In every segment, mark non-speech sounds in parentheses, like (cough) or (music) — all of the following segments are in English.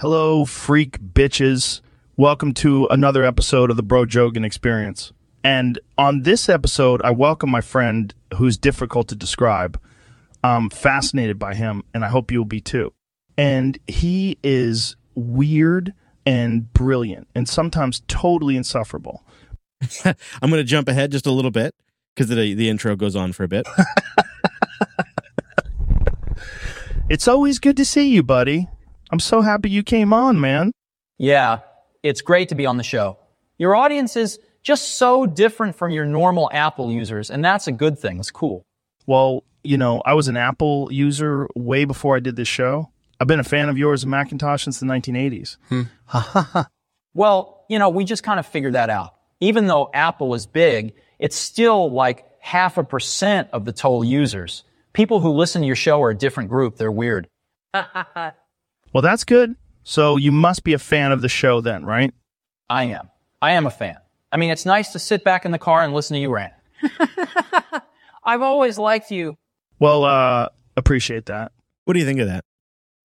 Hello, freak bitches. Welcome to another episode of the Bro Jogan Experience. And on this episode, I welcome my friend who's difficult to describe. I'm fascinated by him, and I hope you'll be too. And he is weird and brilliant, and sometimes totally insufferable. (laughs) I'm going to jump ahead just a little bit because the, the intro goes on for a bit. (laughs) It's always good to see you, buddy. I'm so happy you came on, man. Yeah, it's great to be on the show. Your audience is just so different from your normal Apple users, and that's a good thing. It's cool. Well, you know, I was an Apple user way before I did this show. I've been a fan of yours and Macintosh since the 1980s. Hmm. (laughs) Well, you know, we just kind of figured that out. Even though Apple is big, it's still like half a percent of the total users. People who listen to your show are a different group. They're weird. (laughs) Well, that's good. So you must be a fan of the show then, right? I am. I am a fan. I mean, it's nice to sit back in the car and listen to you rant. (laughs) I've always liked you. Well, uh, appreciate that. What do you think of that?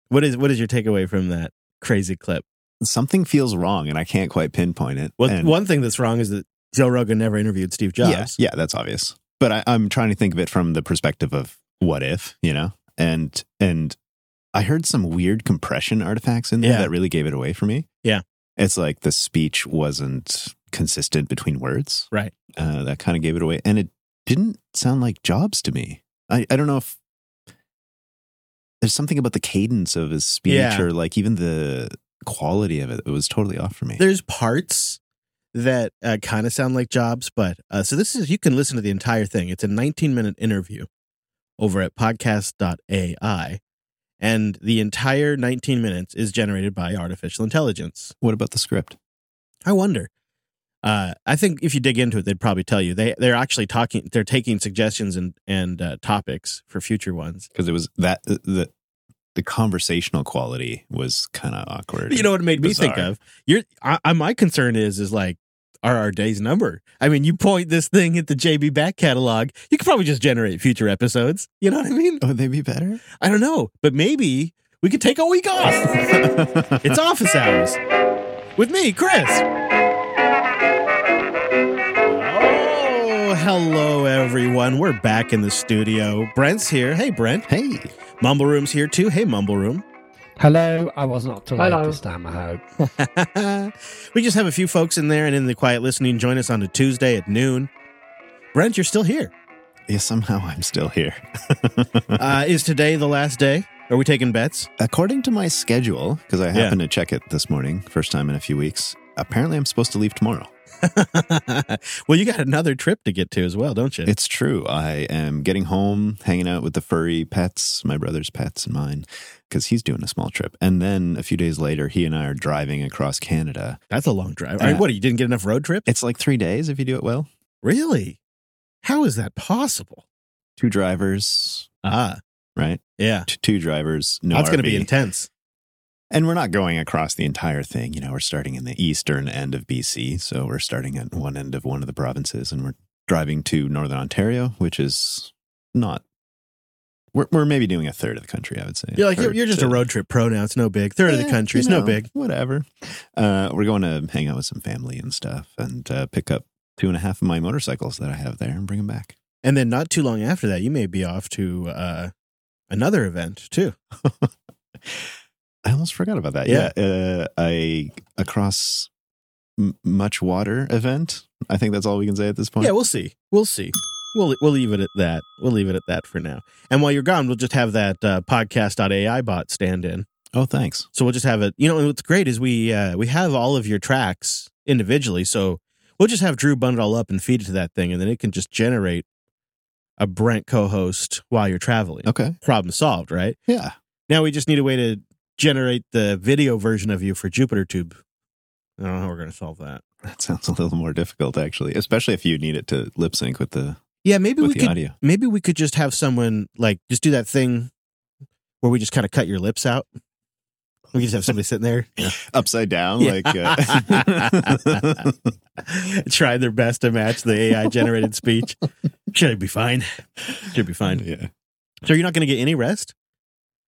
What is what is your takeaway from that crazy clip? Something feels wrong, and I can't quite pinpoint it. Well, And- one thing that's wrong is that Joe Rogan never interviewed Steve yeah, Jobs. yeah, that's obvious. But I, I'm trying to think of it from the perspective of what if, you know, and and I heard some weird compression artifacts in there Yeah. that really gave it away for me. Yeah. it's like the speech wasn't consistent between words. Right. Uh, that kind of gave it away, and it didn't sound like Jobs to me. I I don't know if there's something about the cadence of his speech Yeah. or like even the quality of it. It was totally off for me. There's parts that uh, kind of sound like Jobs, but uh, so this is you can listen to the entire thing. It's a 19 minute interview over at podcast.ai, and the entire 19 minutes is generated by artificial intelligence. what about the script? I wonder. Uh, I think if you dig into it, they'd probably tell you they they're actually talking. They're taking suggestions and and uh, topics for future ones. because it was that the the conversational quality was kind of awkward. You know what it made me think of? You're, I, I, my concern is is like, are our days numbered? I mean, you point this thing at the JB back catalog, you could probably just generate future episodes. You know what I mean? Oh, would they be better? I don't know, but maybe we could take a week off. (laughs) it's office hours with me, Chris. Oh, hello everyone. We're back in the studio. Brent's here. Hey, Brent. hey, Mumble Room's here too. Hey, Mumble Room. Hello, I was not too late Hello. this time, I hope. we just have a few folks in there and in the quiet listening. Join us on a Tuesday at noon. Brent, you're still here. yeah, somehow I'm still here. (laughs) Uh, is today the last day? Are we taking bets? According to my schedule, because I Yeah. happened to check it this morning, first time in a few weeks. Apparently, I'm supposed to leave tomorrow. (laughs) well, you got another trip to get to as well, don't you? It's true. I am getting home, hanging out with the furry pets, my brother's pets and mine, because he's doing a small trip. And then a few days later, he and I are driving across Canada. That's a long drive. I mean, what? You didn't get enough road trip? It's like three days if you do it well. Really? How is that possible? Two drivers, Ah, right? yeah. T- Two drivers. No That's going to be intense. And we're not going across the entire thing. You know, we're starting in the eastern end of BC. So we're starting at one end of one of the provinces and we're driving to Northern Ontario, which is not, we're, we're maybe doing a third of the country, I would say. You're like you're, you're just to- a road trip pro now. It's no big. Third of the country. It's you no big. Whatever. Uh, we're going to hang out with some family and stuff and uh, pick up two and a half of my motorcycles that I have there and bring them back. And then not too long after that, you may be off to uh, another event too. (laughs) I almost forgot about that. Yeah. Yeah, uh, a across m- much water event. I think that's all we can say at this point. Yeah, we'll see. We'll see. We'll we'll leave it at that. We'll leave it at that for now. And while you're gone, we'll just have that uh, podcast.ai bot stand in. oh, thanks. So we'll just have it. You know, and what's great is we uh, we have all of your tracks individually. So we'll just have Drew bundle all up and feed it to that thing, and then it can just generate a Brent co-host while you're traveling. Okay. Problem solved, right? Yeah. Now we just need a way to generate the video version of you for Jupiter Tube. I don't know how we're going to solve that. That sounds a little more difficult, actually, especially if you need it to lip sync with the Yeah, maybe we could. audio. Maybe we could just have someone like just do that thing where we just kind of cut your lips out. We just have somebody sitting there. (laughs) Upside down, Yeah. like uh, (laughs) try their best to match the AI generated speech. (laughs) Should be fine. Should be fine. yeah. So you're not going to get any rest?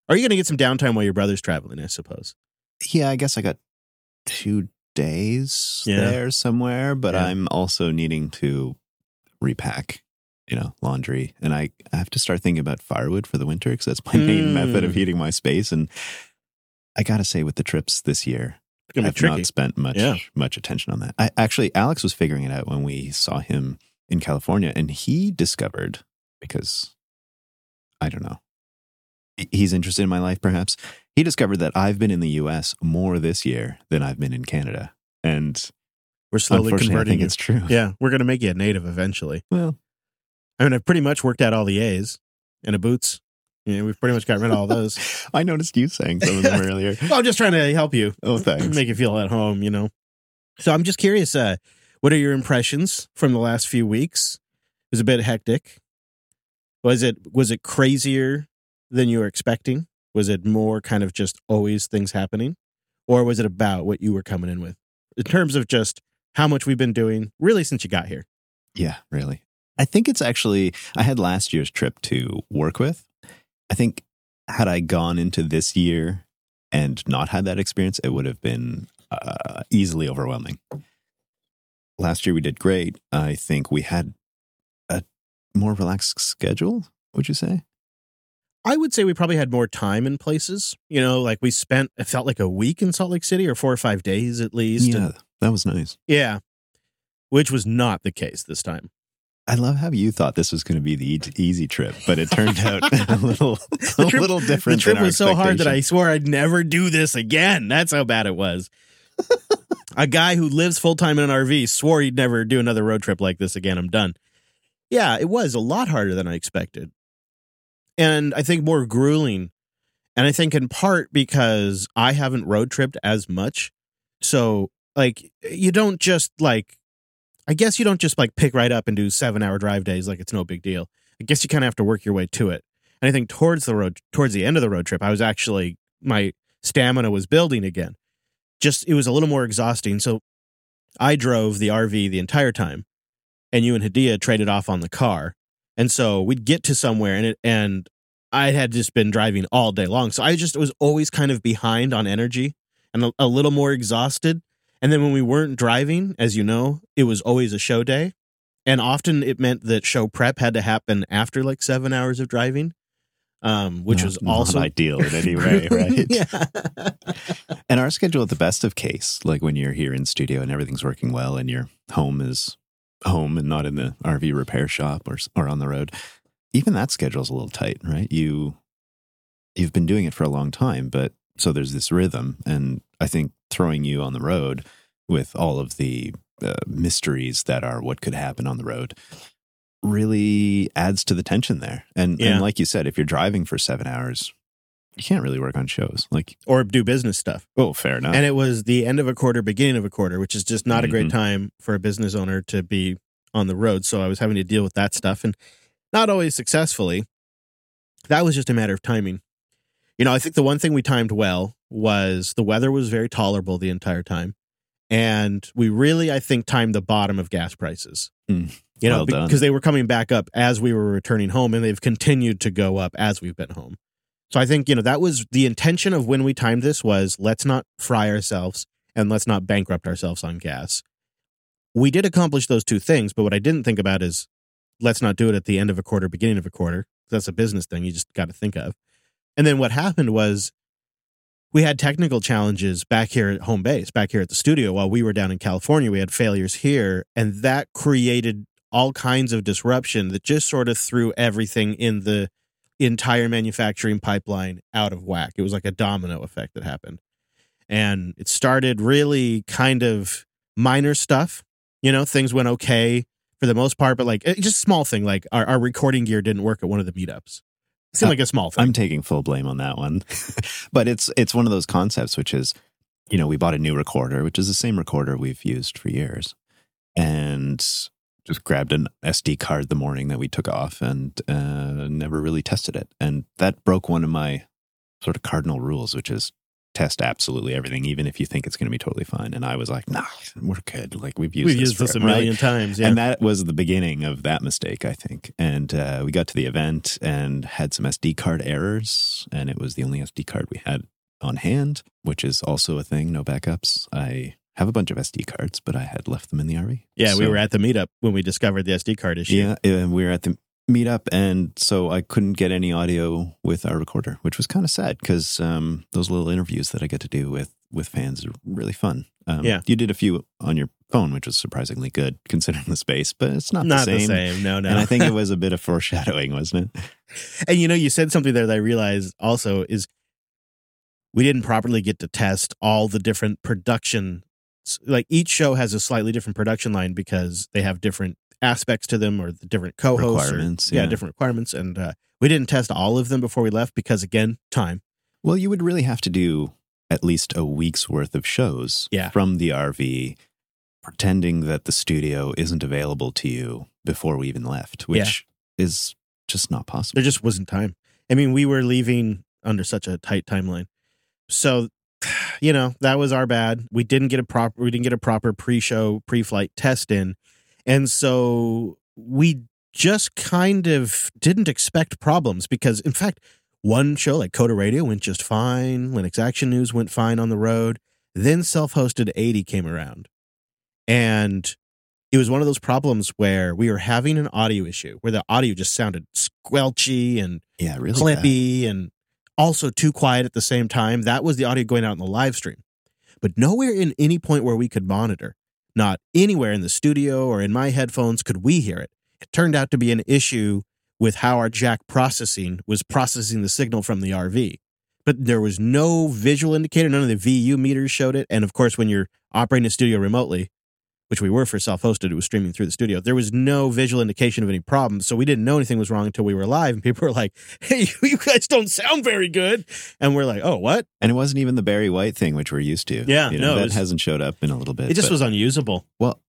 Are you going to get some downtime while your brother's traveling? I suppose. Yeah, I guess I got two days Yeah. there somewhere, but Yeah. I'm also needing to repack, you know, laundry. And I, I have to start thinking about firewood for the winter because that's my main Mm. method of heating my space. And I got to say, with the trips this year, It's gonna be I've tricky. not spent much Yeah. much attention on that. I actually Alex was figuring it out when we saw him in California, and he discovered because I don't know, he's interested in my life. Perhaps he discovered that I've been in the U.S. more this year than I've been in Canada, and We're slowly unfortunately, I converting think you. it's true. Yeah, we're gonna make you a native eventually. Well, I mean, I've pretty much worked out all the A's and the boots. Yeah, we've pretty much got rid of all those. (laughs) I noticed you saying some of them (laughs) earlier. well, I'm just trying to help you. Oh, thanks. Make you feel at home, you know. So I'm just curious, uh, what are your impressions from the last few weeks? It was a bit hectic. Was it was it crazier than you were expecting? Was it more kind of just always things happening? Or was it about what you were coming in with? In terms of just how much we've been doing really since you got here. Yeah, really. I think it's actually, I had last year's trip to work with. I think had I gone into this year and not had that experience, it would have been uh, easily overwhelming. Last year we did great. I think we had a more relaxed schedule, would you say? I would say we probably had more time in places. You know, like we spent it felt like a week in Salt Lake City or four or five days at least. Yeah, And- that was nice. yeah. Which was not the case this time. I love how you thought this was going to be the easy trip, but it turned out (laughs) (laughs) a little, a trip- little different. The trip was so hard that I swore I'd never do this again. That's how bad it was. a guy who lives full time in an RV swore he'd never do another road trip like this again. I'm done. Yeah, it was a lot harder than I expected. And I think more grueling. And I think in part because I haven't road tripped as much. So, like, you don't just like, I guess you don't just like pick right up and do seven hour drive days like it's no big deal. I guess you kind of have to work your way to it. And I think towards the road, towards the end of the road trip, I was actually, my stamina was building again. Just, it was a little more exhausting. So I drove the RV the entire time and you and Hadia traded off on the car. And so we'd get to somewhere and it, and I had just been driving all day long. So I just was always kind of behind on energy and a, a little more exhausted. And then when we weren't driving, as you know, it was always a show day. And often it meant that show prep had to happen after like seven hours of driving, um, which Not- was not also ideal in any (laughs) way, right? yeah. And our schedule at the best of case, like when you're here in studio and everything's working well and your home is home and not in the RV repair shop or or on the road, even that schedule's a little tight, right? You you've been doing it for a long time, but so there's this rhythm and I think throwing you on the road with all of the uh, mysteries that are what could happen on the road really adds to the tension there. And Yeah. and like you said, if you're driving for 7 hours, you can't really work on shows. Like, or do business stuff. oh, fair enough. And it was the end of a quarter, beginning of a quarter, which is just not a great Mhm. time for a business owner to be on the road. So I was having to deal with that stuff and not always successfully. That was just a matter of timing. You know, I think the one thing we timed well was the weather was very tolerable the entire time. And we really, I think, timed the bottom of gas prices. Mm. You know, Well because they were coming back up as we were returning home and they've continued to go up as we've been home. So I think, you know, that was the intention of when we timed this was let's not fry ourselves and let's not bankrupt ourselves on gas. We did accomplish those two things, but what I didn't think about is let's not do it at the end of a quarter, beginning of a quarter. That's a business thing you just got to think of. And then what happened was we had technical challenges back here at home base, back here at the studio while we were down in California. We had failures here, and that created all kinds of disruption that just sort of threw everything in the entire manufacturing pipeline out of whack. It was like a domino effect that happened. And it started really kind of minor stuff. You know, things went okay for the most part, but like just small thing, like our, our recording gear didn't work at one of the meetups. It seemed Uh, like a small thing. I'm taking full blame on that one. (laughs) but it's it's one of those concepts which is, you know, we bought a new recorder, which is the same recorder we've used for years. And just grabbed an SD card the morning that we took off and uh, never really tested it. And that broke one of my sort of cardinal rules, which is test absolutely everything, even if you think it's going to be totally fine. And I was like, nah, we're good. Like we've used We've this used this a right? million times. Yeah. And that was the beginning of that mistake, I think. And uh, we got to the event and had some SD card errors, and it was the only SD card we had on hand, which is also a thing. No backups. I have a bunch of SD cards, but I had left them in the RV. Yeah, we were at the meetup when we discovered the SD card issue. Yeah, and we were at the meetup, and so I couldn't get any audio with our recorder, which was kind of sad because um, those little interviews that I get to do with with fans are really fun. Um, Yeah. you did a few on your phone, which was surprisingly good considering the space, but it's not, Not the the same. same. No, no. And I think it (laughs) was a bit of foreshadowing, wasn't it? And you know, you said something there that I realized also is we didn't properly get to test all the different production. Like each show has a slightly different production line because they have different aspects to them or the different co-hosts. or- Requirements, yeah. yeah. different requirements. And uh, we didn't test all of them before we left because, again, time. Well, you would really have to do at least a week's worth of shows Yeah. from the RV, pretending that the studio isn't available to you before we even left, which is just not possible. There just wasn't time. I mean, we were leaving under such a tight timeline. So, you know, that was our bad. We didn't get a proper we didn't get a proper pre-show, pre-flight test in. And so we just kind of didn't expect problems because in fact, one show like Coder Radio went just fine, Linux Action News went fine on the road. Then self-hosted 80 came around. And it was one of those problems where we were having an audio issue where the audio just sounded squelchy and yeah, really bad. and also too quiet at the same time. That was the audio going out in the live stream. But nowhere in any point where we could monitor, not anywhere in the studio or in my headphones could we hear it. It turned out to be an issue with how our jack processing was processing the signal from the RV. But there was no visual indicator. None of the VU meters showed it. And of course, when you're operating a studio remotely, which we were for self-hosted, it was streaming through the studio. There was no visual indication of any problems, so we didn't know anything was wrong until we were live, and people were like, "Hey, (laughs) you guys don't sound very good," and we're like, "Oh, what?" And it wasn't even the Barry White thing, which we're used to. Yeah, you know, no, that was- hasn't showed up in a little bit. It just but- was unusable. well.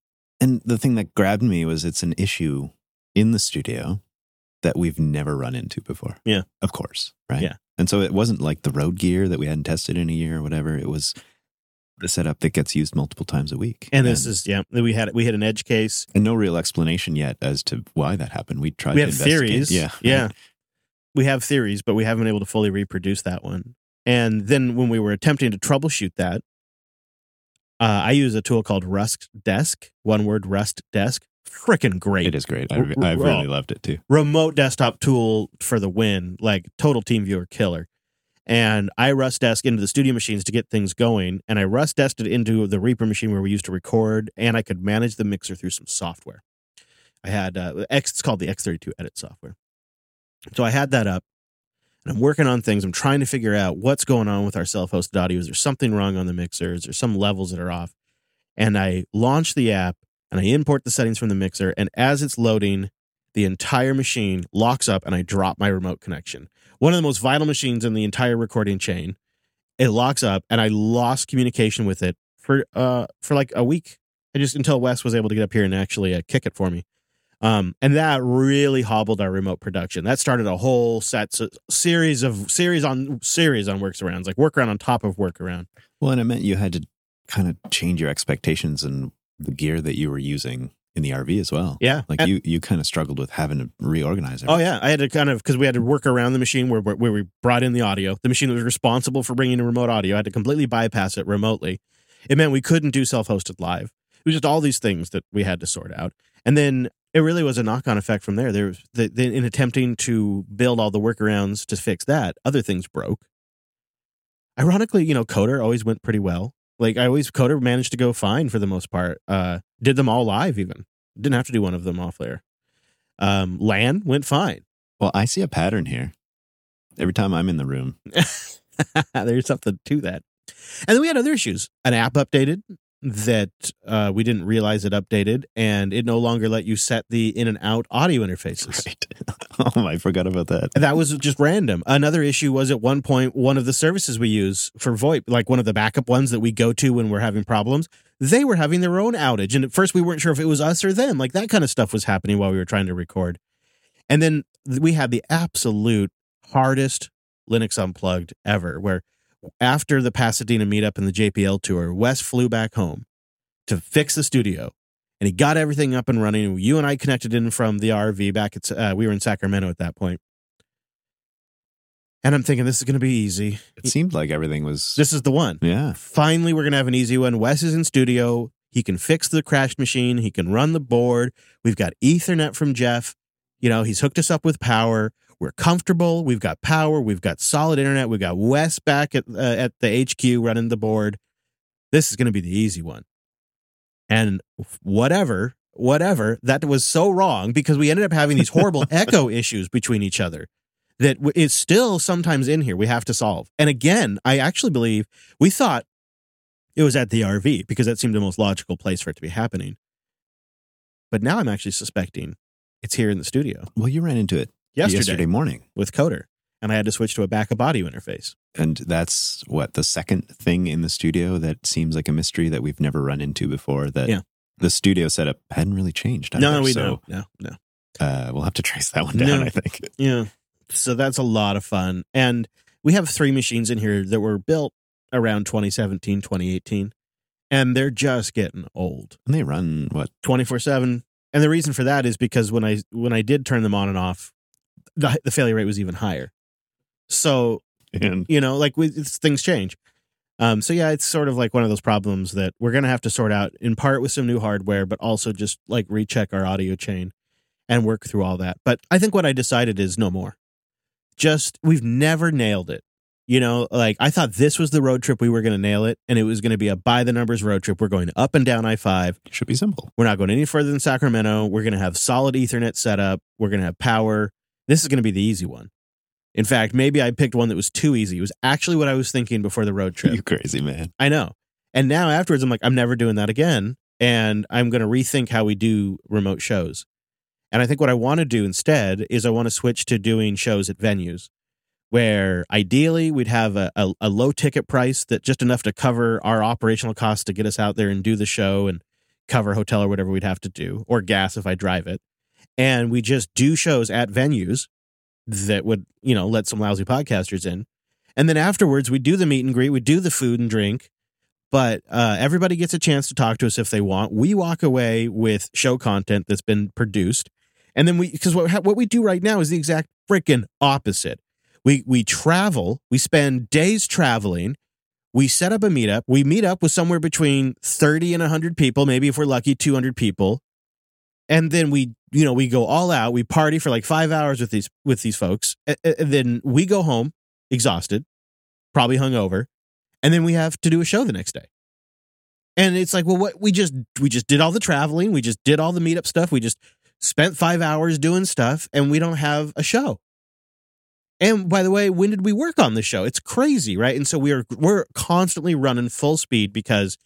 And the thing that grabbed me was it's an issue in the studio that we've never run into before. Yeah. of course, right? Yeah. and so it wasn't like the road gear that we hadn't tested in a year or whatever. It was the setup that gets used multiple times a week. And this is yeah, we had we had an edge case. and no real explanation yet as to why that happened. We tried We to have theories. Yeah, (laughs) yeah. right. We have theories, but we haven't been able to fully reproduce that one. And then when we were attempting to troubleshoot that, uh, I use a tool called Rust Desk. One word, Rust Desk. Freaking great. It is great. I've, raw. really loved it too. remote desktop tool for the win, like total TeamViewer killer. And I RustDesk into the studio machines to get things going, and I rust into the Reaper machine where we used to record, and I could manage the mixer through some software. I had uh, X. It's called the X32 Edit software. So I had that up, and I'm working on things. I'm trying to figure out what's going on with our self-hosted audio. Is there something wrong on the mixer? Is there some levels that are off? And I launch the app, and I import the settings from the mixer, and as it's loading, the entire machine locks up and I drop my remote connection. One of the most vital machines in the entire recording chain. It locks up and I lost communication with it for uh for like a week. I just until Wes was able to get up here and actually uh, kick it for me. Um, and that really hobbled our remote production. That started a whole set so, series of series on series on workarounds, like workaround on top of workaround. Well, and it meant you had to kind of change your expectations and the gear that you were using in the RV as well. Yeah, Like you, you kind of struggled with having to reorganize. It. Oh yeah, I had to kind of because we had to work around the machine where where we brought in the audio. The machine that was responsible for bringing in remote audio I had to completely bypass it remotely. It meant we couldn't do self-hosted live. It was just all these things that we had to sort out, and then it really was a knock-on effect from there. There, was- the, the, in attempting to build all the workarounds to fix that, other things broke. Ironically, you know, Coder always went pretty well. Like I always, Coder managed to go fine for the most part. Uh, did them all live even. Didn't have to do one of them off layer. Um, LAN went fine. Well, I see a pattern here. Every time I'm in the room, (laughs) There's something to that. And then we had other issues. An app updated that uh, we didn't realize it updated, and it no longer let you set the in and out audio interfaces. right? (laughs) oh, I forgot about that. That was just random. Another issue was at one point, one of the services we use for VoIP, like one of the backup ones that we go to when we're having problems, they were having their own outage. And at first, we weren't sure if it was us or them. Like that kind of stuff was happening while we were trying to record. And then we had the absolute hardest Linux Unplugged ever, where after the Pasadena meetup and the JPL tour, Wes flew back home to fix the studio. And he got everything up and running. You and I connected in from the RV back at, uh, we were in Sacramento at that point. And I'm thinking this is going to be easy. It seemed like everything was. This is the one. yeah. Finally, we're going to have an easy one. Wes is in studio. He can fix the crashed machine. He can run the board. We've got Ethernet from Jeff. You know, he's hooked us up with power. We're comfortable. We've got power. We've got solid internet. We've got Wes back at uh, at the HQ running the board. This is going to be the easy one. And whatever, whatever, that was so wrong because we ended up having these horrible (laughs) echo issues between each other that is still sometimes in here we have to solve. And again, I actually believe we thought it was at the RV because that seemed the most logical place for it to be happening. But now I'm actually suspecting it's here in the studio Well, you ran into it yesterday, yesterday morning. with Coder, and I had to switch to a back of body interface. And that's what the second thing in the studio that seems like a mystery that we've never run into before. That Yeah. the studio setup hadn't really changed. No, either. we so, don't. No, no. Uh, we'll have to trace that one down. No. I think. Yeah. So that's a lot of fun. And we have three machines in here that were built around 2017, 2018, and they're just getting old. And they run what? 24/7. And the reason for that is because when I when I did turn them on and off, the, the failure rate was even higher. So, And you know, like we, it's, things change. Um, so yeah, it's sort of like one of those problems that we're gonna have to sort out in part with some new hardware, but also just like recheck our audio chain and work through all that. But I think what I decided is no more. Just we've never nailed it. You know, like I thought this was the road trip we were going to nail it, and it was going to be a by the numbers road trip. We're going up and down I five. should be simple. We're not going any further than Sacramento. We're going to have solid Ethernet setup. We're going to have power. This is going to be the easy one. In fact, maybe I picked one that was too easy. It was actually what I was thinking before the road (laughs) trip. You crazy man. I know. And now afterwards, I'm like, I'm never doing that again. And I'm going to rethink how we do remote shows. And I think what I want to do instead is I want to switch to doing shows at venues where ideally we'd have a, a, a low ticket price that just enough to cover our operational costs to get us out there and do the show and cover hotel or whatever we'd have to do, or gas if I drive it. And we just do shows at venues that would, you know, let some lousy podcasters in. And then afterwards, we do the meet and greet, we do the food and drink, but uh, everybody gets a chance to talk to us if they want. We walk away with show content that's been produced, and then we because what what we do right now is the exact freaking opposite. We we travel, we spend days traveling. We set up a meetup. We meet up with somewhere between thirty and hundred people, maybe if we're lucky, two hundred people, and then we you know we go all out. We party for like five hours with these with these folks, and, and then we go home exhausted, probably hungover, and then we have to do a show the next day. And it's like, well, what we just we just did all the traveling, we just did all the meetup stuff, we just spent five hours doing stuff, and we don't have a show. And by the way, when did we work on the show? It's crazy, right? And so we are we're constantly running full speed because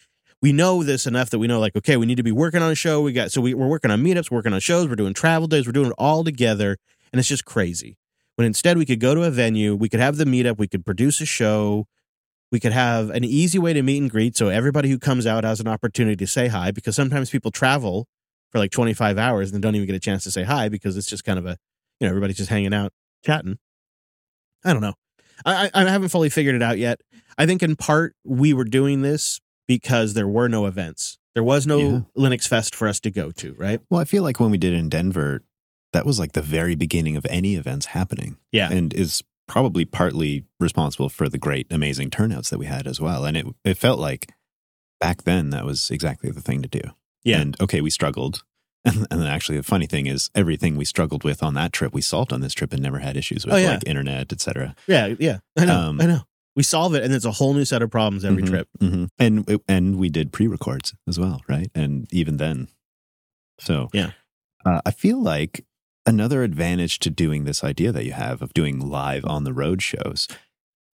we know this enough that we know, like, okay, we need to be working on a show. We got so we, we're working on meetups, working on shows, we're doing travel days, we're doing it all together, and it's just crazy. When instead we could go to a venue, we could have the meetup, we could produce a show, we could have an easy way to meet and greet so everybody who comes out has an opportunity to say hi because sometimes people travel for like 25 hours and don't even get a chance to say hi because it's just kind of a you know everybody's just hanging out chatting i don't know i i I haven't fully figured it out yet i think in part we were doing this because there were no events there was no Yeah. linux fest for us to go to right Well, I feel like when we did it in Denver, that was like the very beginning of any events happening. Yeah. And is probably partly responsible for the great, amazing turnouts that we had as well. And it it felt like back then that was exactly the thing to do. Yeah. And okay, we struggled. (laughs) And, actually the funny thing is everything we struggled with on that trip, we solved on this trip and never had issues with Oh, yeah. like internet, et cetera. yeah yeah i know Um, i know we solve it and it's a whole new set of problems every Mhm, trip mhm. And and we did pre-records as well, right? And even then, so Yeah. uh, I feel like another advantage to doing this idea that you have of doing live on the road shows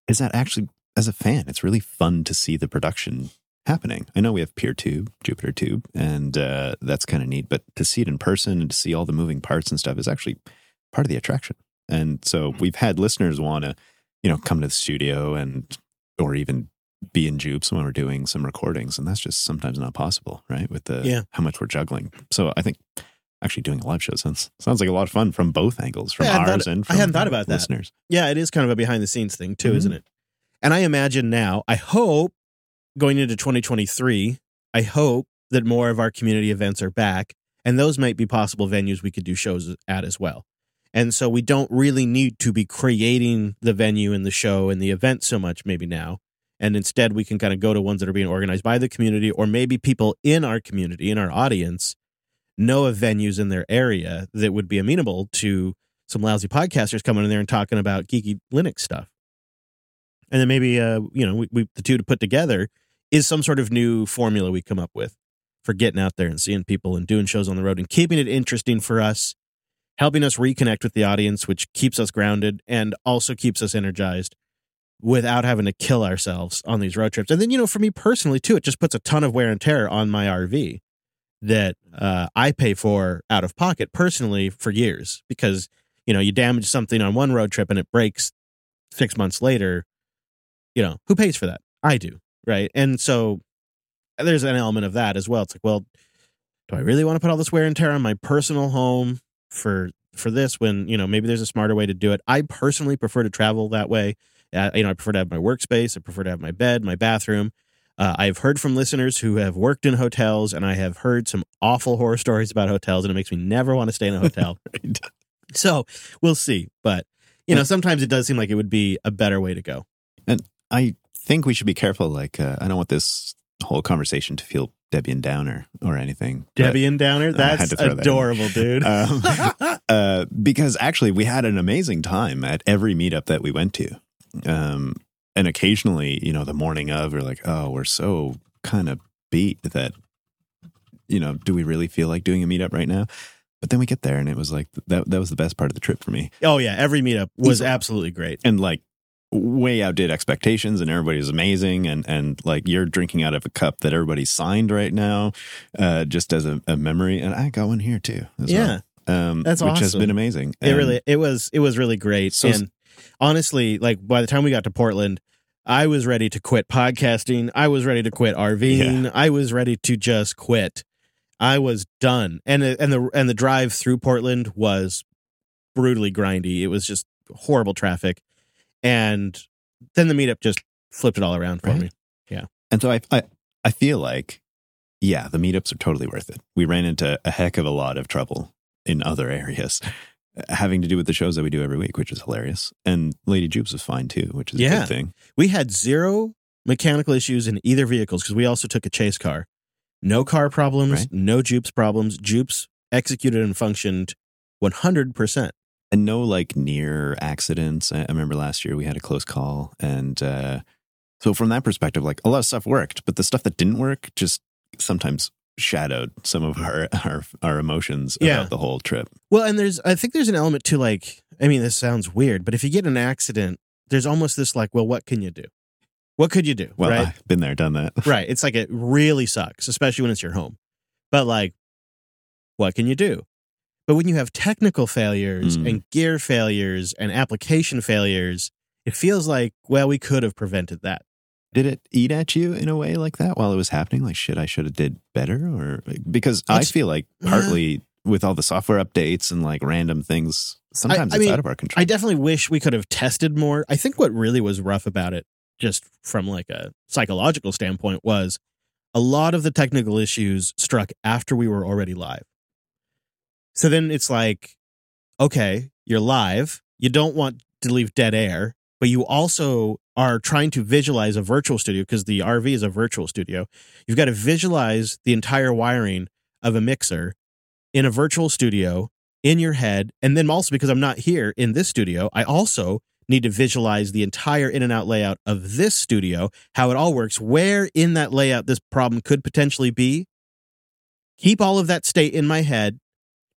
is that actually, as a fan, it's really fun to see the production happening. I know we have PeerTube, Jupiter Tube, and uh, that's kind of neat, but to see it in person and to see all the moving parts and stuff is actually part of the attraction. And so we've had listeners want to, you know, come to the studio and or even be in Jupes when we're doing some recordings, and that's just sometimes not possible, right? With the Yeah. how much we're juggling. So I think actually doing a live show sounds sounds like a lot of fun from both angles, from Yeah, ours thought- and I hadn't thought about that. listeners. Yeah, it is kind of a behind the scenes thing too, Mhm. isn't it? And I imagine now, I hope going into 2023, I hope that more of our community events are back, and those might be possible venues we could do shows at as well. And so we don't really need to be creating the venue and the show and the event so much maybe now. And instead, we can kind of go to ones that are being organized by the community, or maybe people in our community, in our audience, know of venues in their area that would be amenable to some lousy podcasters coming in there and talking about geeky Linux stuff. And then maybe, uh, you know, we, we the two to put together is some sort of new formula we come up with for getting out there and seeing people and doing shows on the road and keeping it interesting for us, helping us reconnect with the audience, which keeps us grounded and also keeps us energized without having to kill ourselves on these road trips. And then, you know, for me personally, too, it just puts a ton of wear and tear on my RV that uh, I pay for out of pocket personally for years because, you know, you damage something on one road trip and it breaks six months later. You know, who pays for that? I do. Right. And so there's an element of that as well. It's like, well, do I really want to put all this wear and tear on my personal home for for this when you know maybe there's a smarter way to do it? I personally prefer to travel that way. Uh, you know, I prefer to have my workspace. I prefer to have my bed, my bathroom. Uh, I've heard from listeners who have worked in hotels, and I have heard some awful horror stories about hotels, and it makes me never want to stay in a hotel. (laughs) Right. so we'll see. But you know, sometimes it does seem like it would be a better way to go. And I think we should be careful. Like, uh, I don't want this whole conversation to feel Debian Downer or anything. Debbie and Downer, that's to throw that in. adorable, dude. (laughs) um, (laughs) uh, because actually we had an amazing time at every meetup that we went to um, and occasionally you know the morning of we're like oh we're so kind of beat that you know do we really feel like doing a meetup right now but then we get there and it was like that that was the best part of the trip for me oh yeah, every meetup was absolutely great. and like way outdid expectations and everybody was amazing and and like you're drinking out of a cup that everybody signed right now uh just as a, a memory and i got one here too as Yeah. well. um That's which has been amazing It really it was it was really great. So- and honestly, like by the time we got to Portland, I was ready to quit podcasting. I was ready to quit RVing. I was ready to just quit. I was done. And and the and the drive through Portland was brutally grindy. It was just horrible traffic. And then the meetup just flipped it all around for Right. me. Yeah. And so I, I, I feel like, yeah, the meetups are totally worth it. We ran into a heck of a lot of trouble in other areas (laughs) having to do with the shows that we do every week, which is hilarious. And Lady Jupes was fine too, which is a good thing. We had zero mechanical issues in either vehicles because we also took a chase car. No car problems, Right. no Jupes problems. Jupes executed and functioned 100%. And no like near accidents. I I remember last year we had a close call. And uh, so from that perspective, like a lot of stuff worked, but the stuff that didn't work just sometimes shadowed some of our, (laughs) our, our emotions Yeah. about the whole trip. Well, and there's, I think there's an element to like, I mean, this sounds weird, but if you get an accident, there's almost this like, well, what can you do? What could you do? Well, right. I've been there, done that. (laughs) right. It's like it really sucks, especially when it's your home. But like, what can you do? But when you have technical failures Mm. and gear failures and application failures, it feels like, well, we could have prevented that. did it eat at you in a way like that while it was happening like shit i should have did better or because i feel like partly (laughs) with all the software updates and like random things sometimes I it's mean, out of our control I definitely wish we could have tested more. I think what really was rough about it, just from like a psychological standpoint, was a lot of the technical issues struck after we were already live. So then it's like, okay, you're live. You don't want to leave dead air, but you also are trying to visualize a virtual studio because the RV is a virtual studio. You've got to visualize the entire wiring of a mixer in a virtual studio in your head. And then also because I'm not here in this studio, I also need to visualize the entire in and out layout of this studio, how it all works, where in that layout this problem could potentially be. Keep all of that state in my head,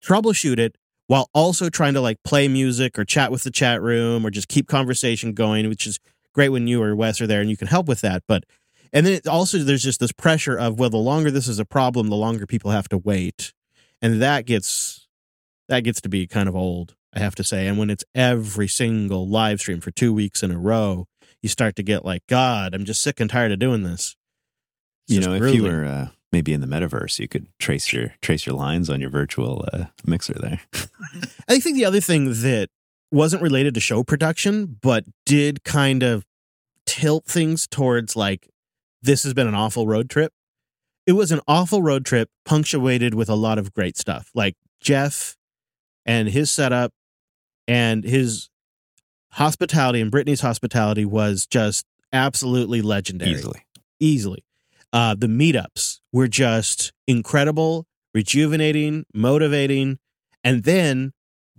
troubleshoot it while also trying to like play music or chat with the chat room or just keep conversation going, which is great when you or Wes are there and you can help with that. But and then it also there's just this pressure of well, the longer this is a problem, the longer people have to wait. And that gets that gets to be kind of old, I have to say. And when it's every single live stream for two weeks in a row, you start to get like, God, I'm just sick and tired of doing this. It's you know if you were uh, maybe in the metaverse you could trace your trace your lines on your virtual uh, mixer there I think the other thing that wasn't related to show production, but did kind of tilt things towards like, this has been an awful road trip. It was an awful road trip punctuated with a lot of great stuff. Like Jeff and his setup and his hospitality and Brittany's hospitality was just absolutely legendary. Easily. easily. Uh, the meetups were just incredible, rejuvenating, motivating, and then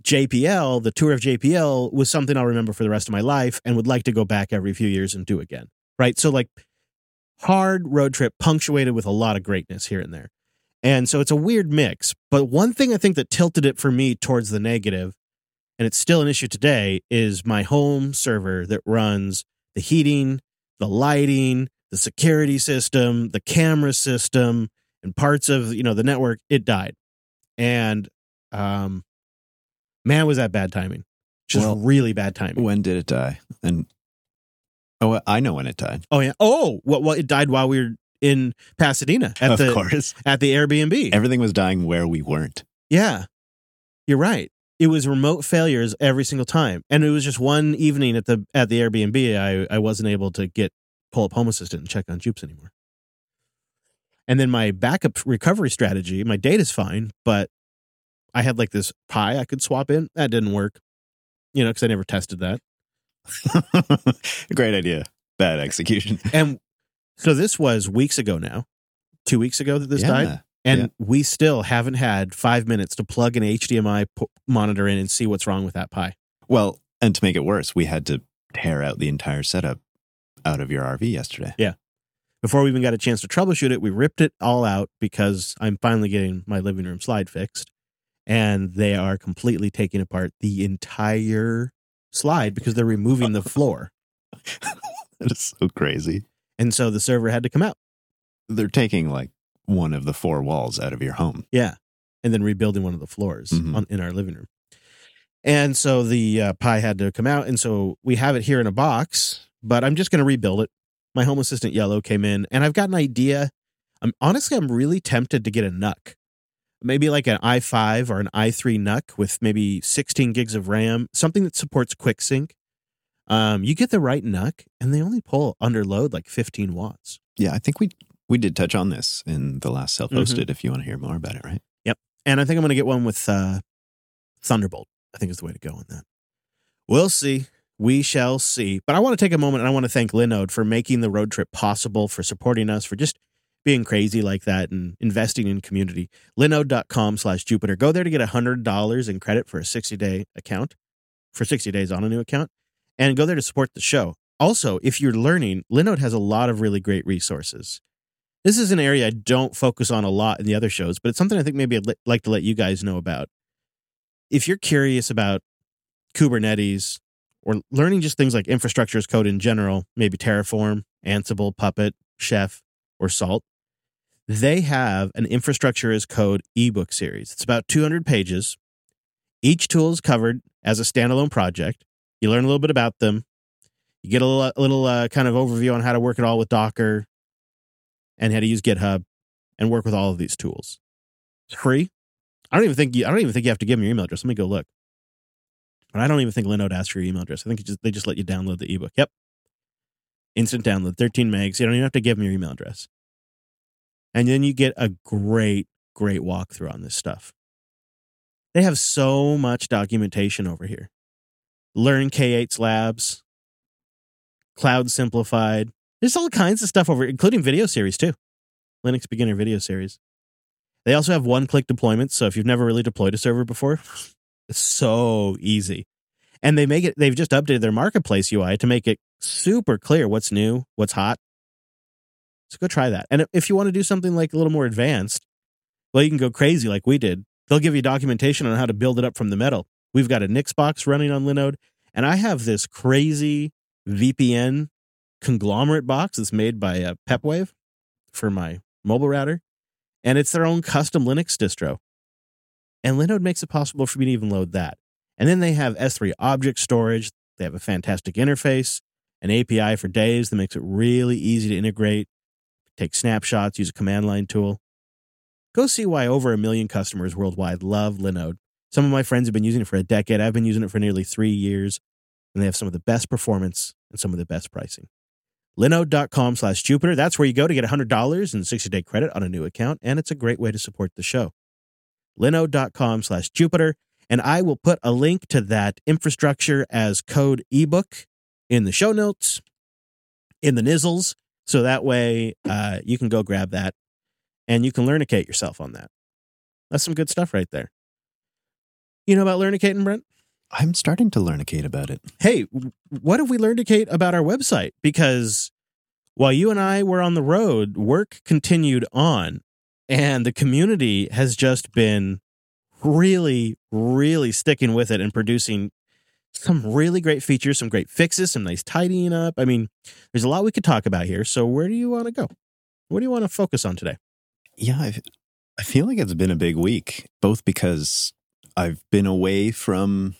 JPL, the tour of JPL, was something I'll remember for the rest of my life and would like to go back every few years and do again. Right, so like hard road trip punctuated with a lot of greatness here and there. And so it's a weird mix. But one thing I think that tilted it for me towards the negative, and it's still an issue today, is my home server that runs the heating, the lighting, the security system, the camera system, and parts of you know the network. It died, and um, man, was that bad timing. Just Well, really bad timing. When did it die? And oh, I know when it died. Oh yeah. Oh, well, well, it died while we were in Pasadena at of the course, at the Airbnb. everything was dying where we weren't. Yeah, you're right. It was remote failures every single time, and it was just one evening at the at the Airbnb. I I wasn't able to get pull up Home Assistant and check on Jupes anymore. And then my backup recovery strategy, my data's fine, but I had like this Pi I could swap in. That didn't work, you know, because I never tested that. (laughs) Great idea. Bad execution. (laughs) And so this was weeks ago now, two weeks ago that this Yeah. died. And Yeah. we still haven't had five minutes to plug an HDMI po- monitor in and see what's wrong with that Pi. Well, and to make it worse, we had to tear out the entire setup out of your RV yesterday. Yeah. Before we even got a chance to troubleshoot it, we ripped it all out because I'm finally getting my living room slide fixed. And they are completely taking apart the entire slide because they're removing the (laughs) floor. That is so crazy. And so the server had to come out. They're taking like one of the four walls out of your home. Yeah. And then rebuilding one of the floors Mhm. on, in our living room. And so the uh, Pi had to come out. And so we have it here in a box, but I'm just going to rebuild it. My Home Assistant Yellow came in, and I've got an idea. I'm honestly, I'm really tempted to get a NUC. Maybe like an i5 or an i3 NUC with maybe 16 gigs of RAM, something that supports QuickSync. Um, you get the right NUC, and they only pull under load like 15 watts. Yeah, I think we we did touch on this in the last self-hosted. If you want to hear more about it, right? Yep. And I think I'm going to get one with uh, Thunderbolt. I think is the way to go on that. We'll see. We shall see. But I want to take a moment and I want to thank Linode for making the road trip possible, for supporting us, for just being crazy like that and investing in community. Linode.com slash Jupiter. Go there to get $100 in credit for a 60 day account, for 60 days on a new account, and go there to support the show. Also, if you're learning, Linode has a lot of really great resources. This is an area I don't focus on a lot in the other shows, but it's something I think maybe I'd li- like to let you guys know about. If you're curious about Kubernetes or learning just things like infrastructure as code in general, maybe Terraform, Ansible, Puppet, Chef, or Salt, they have an infrastructure as code ebook series. It's about 200 pages. Each tool is covered as a standalone project. You learn a little bit about them. You get a little, a little uh, kind of overview on how to work it all with Docker and how to use GitHub and work with all of these tools. It's free. I don't even think you, I don't even think you have to give them your email address. Let me go look. But I don't even think Linode asks for your email address. I think just, they just let you download the ebook. Yep. Instant download, 13 megs. You don't even have to give them your email address. And then you get a great, great walkthrough on this stuff. They have so much documentation over here. Learn K8's labs, Cloud Simplified. There's all kinds of stuff over, including video series too. Linux beginner video series. They also have one click deployments. So if you've never really deployed a server before, it's so easy. And they make it, they've just updated their marketplace UI to make it super clear what's new, what's hot. So go try that. And if you want to do something like a little more advanced, well, you can go crazy like we did. They'll give you documentation on how to build it up from the metal. We've got a Nix box running on Linode, and I have this crazy VPN conglomerate box that's made by uh, Pepwave for my mobile router, and it's their own custom Linux distro. And Linode makes it possible for me to even load that. And then they have S3 object storage. They have a fantastic interface, an API for days that makes it really easy to integrate, take snapshots, use a command line tool. Go see why over a million customers worldwide love Linode. Some of my friends have been using it for a decade. I've been using it for nearly three years, and they have some of the best performance and some of the best pricing. Linode.com slash Jupiter. That's where you go to get $100 and 60 day credit on a new account, and it's a great way to support the show. Linode.com slash Jupiter. And I will put a link to that infrastructure as code ebook in the show notes, in the nizzles. So that way uh, you can go grab that and you can learnicate yourself on that. That's some good stuff right there. You know about learnicating, Brent? I'm starting to learnicate about it. Hey, what have we learned, Kate, about our website? Because while you and I were on the road, work continued on, and the community has just been really, really sticking with it and producing some really great features, some great fixes, some nice tidying up. I mean, there's a lot we could talk about here. So, where do you want to go? What do you want to focus on today? Yeah, I, I feel like it's been a big week, both because I've been away from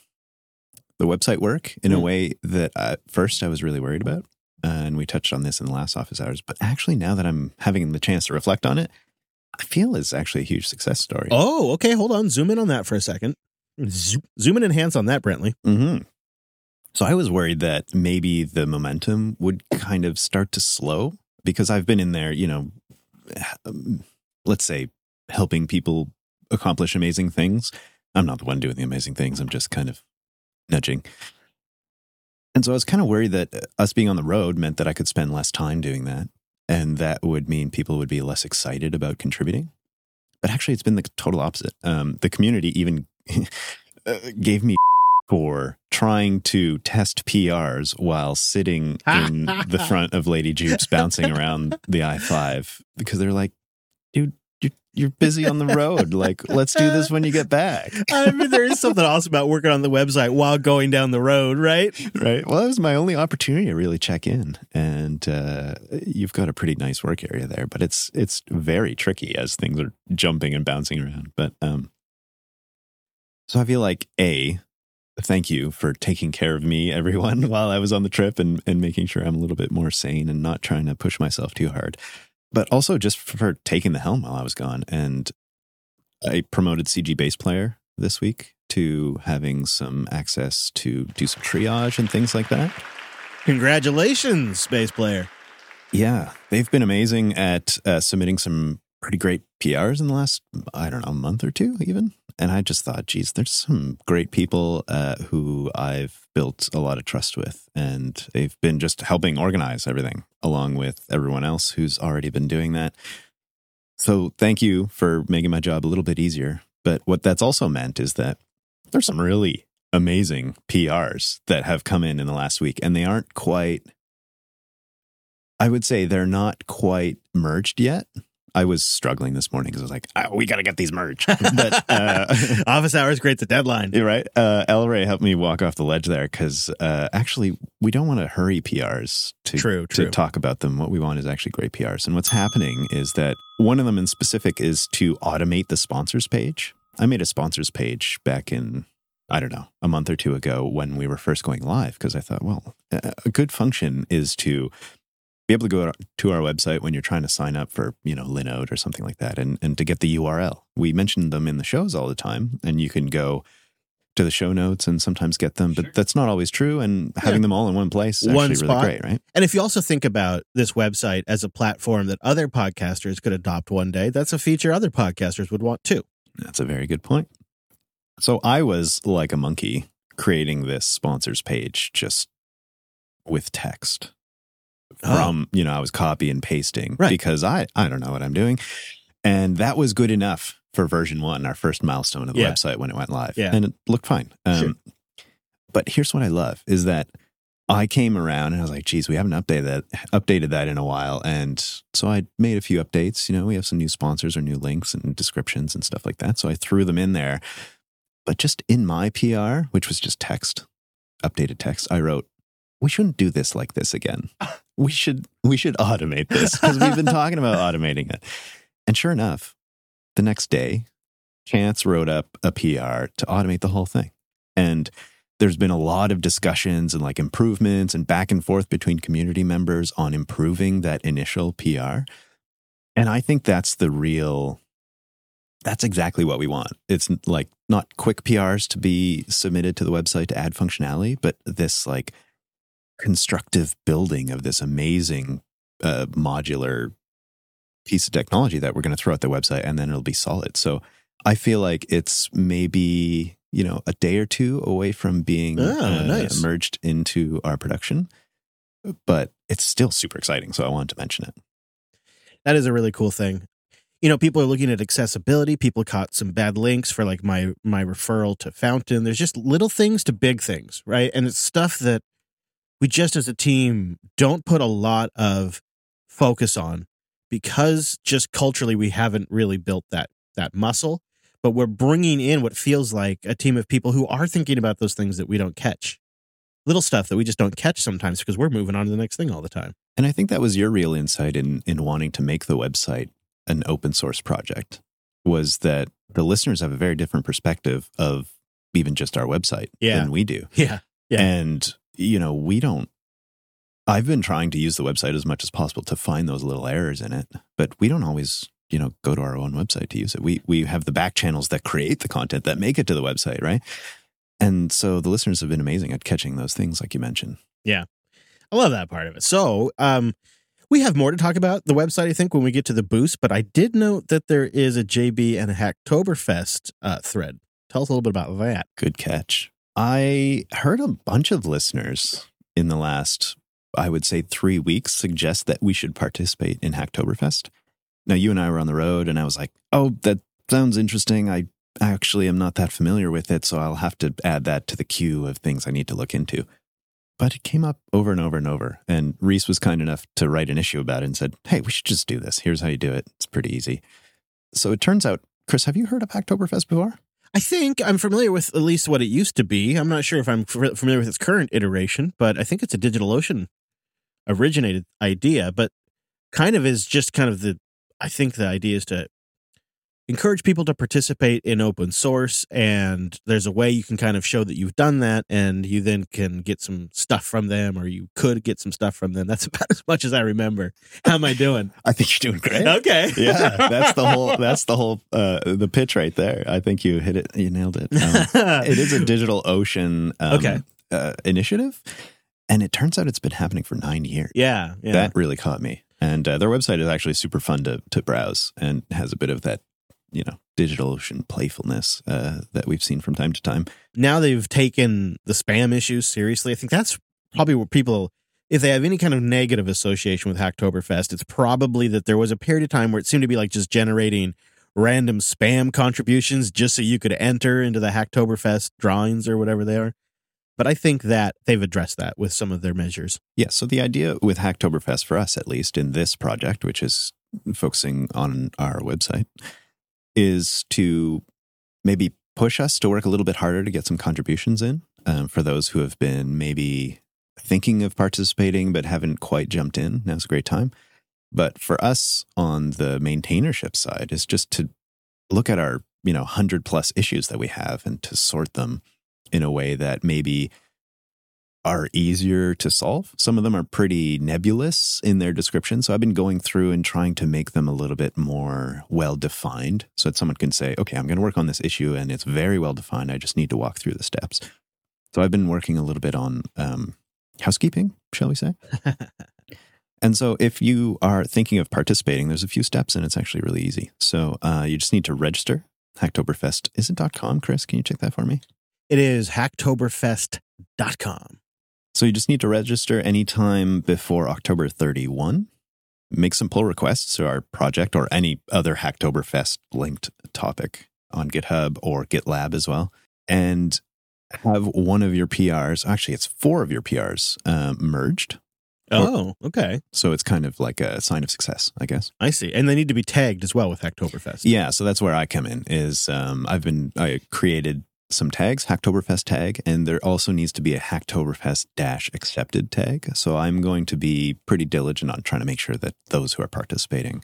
the website work in a Mm. way that at first I was really worried about. And we touched on this in the last office hours. But actually, now that I'm having the chance to reflect on it, I feel it's actually a huge success story. Oh, okay. Hold on. Zoom in on that for a second. Zoom, zoom in and hands on that, Brentley. hmm So I was worried that maybe the momentum would kind of start to slow because I've been in there, you know, (sighs) let's say helping people accomplish amazing things. I'm not the one doing the amazing things. I'm just kind of nudging. And so I was kind of worried that uh, us being on the road meant that I could spend less time doing that. And that would mean people would be less excited about contributing. But actually, it's been the total opposite. Um, the community even (laughs) uh, gave me (laughs) for trying to test PRs while sitting in the (laughs) front of Lady Jupes bouncing around the I 5 because they're like, dude, you're, busy on the road. Like, let's do this when you get back. (laughs) I mean, there is something awesome about working on the website while going down the road, right? right. Well, it was my only opportunity to really check in, and uh, you've got a pretty nice work area there, but it's it's very tricky as things are jumping and bouncing around. But um, so I feel like a thank you for taking care of me, everyone, (laughs) while I was on the trip and and making sure I'm a little bit more sane and not trying to push myself too hard, but also just for taking the helm while I was gone. And I promoted CG bass player this week to having some access to do some triage and things like that. Congratulations, space player. Yeah, they've been amazing at uh, submitting some pretty great PRs in the last, I don't know, a month or two, even. And I just thought, geez, there's some great people uh, who I've built a lot of trust with, and they've been just helping organize everything along with everyone else who's already been doing that. So thank you for making my job a little bit easier. But what that's also meant is that there's some really amazing PRs that have come in in the last week, and they aren't quite I would say they're not quite merged yet. I was struggling this morning because I was like, oh, we got to get these merged. (laughs) But uh, Office hours creates a deadline. you're right. Uh, El Rey helped me walk off the ledge there because uh, actually, we don't want to hurry PRs to, True, to talk about them. What we want is actually great PRs. And what's happening is that one of them in specific is to automate the sponsors page. I made a sponsors page back in, I don't know, a month or two ago when we were first going live because I thought, well, a good function is to be able to go to our website when you're trying to sign up for, you know, Linode or something like that and, and to get the URL. We mention them in the shows all the time and you can go to the show notes and sometimes get them, but that's not always true. And having them all in one place is One actually spot. really great, right? And if you also think about this website as a platform that other podcasters could adopt one day, that's a feature other podcasters would want too. That's a very good point. So I was like a monkey creating this sponsors page just with text Oh. from, you know, I was copy and pasting Right. because I, I don't know what I'm doing. And that was good enough for version one, our first milestone of the Yeah. website when it went live. Yeah. And it looked fine. Um, Sure. But here's what I love is that I came around and I was like, geez, we haven't updated that updated that in a while. And so I made a few updates. You know, we have some new sponsors or new links and descriptions and stuff like that. So I threw them in there. But just in my PR, which was just text, updated text, I wrote, we shouldn't do this like this again. (laughs) We should we should automate this because we've been talking about automating it. And sure enough, the next day, Chance wrote up a PR to automate the whole thing. And there's been a lot of discussions and like improvements and back and forth between community members on improving that initial PR. And I think that's the real that's exactly what we want. It's like not quick PRs to be submitted to the website to add functionality, but this like constructive building of this amazing uh, modular piece of technology that we're going to throw at the website and then it'll be solid. So I feel like it's maybe you know, a day or two away from being Oh, uh, nice. merged into our production, but it's still super exciting. So I wanted to mention it. That is a really cool thing. You know, people are looking at accessibility. People caught some bad links for like my my referral to Fountain. There's just little things to big things, right? And it's stuff that we just as a team don't put a lot of focus on because just culturally we haven't really built that that muscle. But we're bringing in what feels like a team of people who are thinking about those things that we don't catch. Little stuff that we just don't catch sometimes because we're moving on to the next thing all the time. And I think that was your real insight in in wanting to make the website an open source project was that the listeners have a very different perspective of even just our website Yeah. than we do. Yeah. Yeah. And you know, we don't I've been trying to use the website as much as possible to find those little errors in it, but we don't always, you know, go to our own website to use it. We we have the back channels that create the content that make it to the website, right? And so the listeners have been amazing at catching those things like you mentioned. Yeah. I love that part of it. So, um, we have more to talk about the website, I think, when we get to the boost. But I did note that there is a JB and a Hacktoberfest uh, thread. Tell us a little bit about that. Good catch. I heard a bunch of listeners in the last, I would say, three weeks suggest that we should participate in Hacktoberfest. Now, you and I were on the road, and I was like, oh, that sounds interesting. I actually am not that familiar with it, so I'll have to add that to the queue of things I need to look into. But it came up over and over and over. And Reese was kind enough to write an issue about it and said, hey, we should just do this. Here's how you do it. It's pretty easy. So it turns out, Chris, have you heard of Hacktoberfest before? I think I'm familiar with at least what it used to be. I'm not sure if I'm familiar with its current iteration, but I think it's a DigitalOcean originated idea, but kind of is just kind of the, I think the idea is to encourage people to participate in open source. And there's a way you can kind of show that you've done that. And you then can get some stuff from them, or you could get some stuff from them. That's (laughs) about as much as I remember. How am I doing? (laughs) I think you're doing great. okay. (laughs) yeah, that's the whole. That's the whole. Uh, the pitch right there. I think you hit it. You nailed it. Um, it is a digital ocean. Um, Okay. Uh, initiative, and it turns out it's been happening for nine years. yeah. Yeah. That really caught me. And uh, their website is actually super fun to to browse and has a bit of that, you know, digital ocean playfulness uh, that we've seen from time to time. now they've taken the spam issues seriously. I think that's probably where people, if they have any kind of negative association with Hacktoberfest, it's probably that there was a period of time where it seemed to be like just generating random spam contributions just so you could enter into the Hacktoberfest drawings or whatever they are. But I think that they've addressed that with some of their measures. Yeah. So the idea with Hacktoberfest for us, at least in this project, which is focusing on our website, is to maybe push us to work a little bit harder to get some contributions in um, for those who have been maybe thinking of participating but haven't quite jumped in. Now's a great time. But for us on the maintainership side is just to look at our, you know, 100 plus issues that we have and to sort them in a way that maybe are easier to solve. Some of them are pretty nebulous in their description. So I've been going through and trying to make them a little bit more well defined so that someone can say, okay, I'm going to work on this issue and it's very well defined. I just need to walk through the steps. So I've been working a little bit on um, housekeeping, shall we say? (laughs) and so if you are thinking of participating, there's a few steps and it's actually really easy. So uh, you just need to register. Hacktoberfest is it .com, Chris? Can you check that for me? It is hacktoberfest.com. So you just need to register anytime before October 31. Make some pull requests to our project or any other Hacktoberfest linked topic on GitHub or GitLab as well. And have one of your PRs, actually, it's four of your PRs um, merged. Oh, okay. So it's kind of like a sign of success, I guess. I see. And they need to be tagged as well with Hacktoberfest. Yeah, so that's where I come in. Is um, I've been I created some tags, Hacktoberfest tag, and there also needs to be a Hacktoberfest dash accepted tag. So I'm going to be pretty diligent on trying to make sure that those who are participating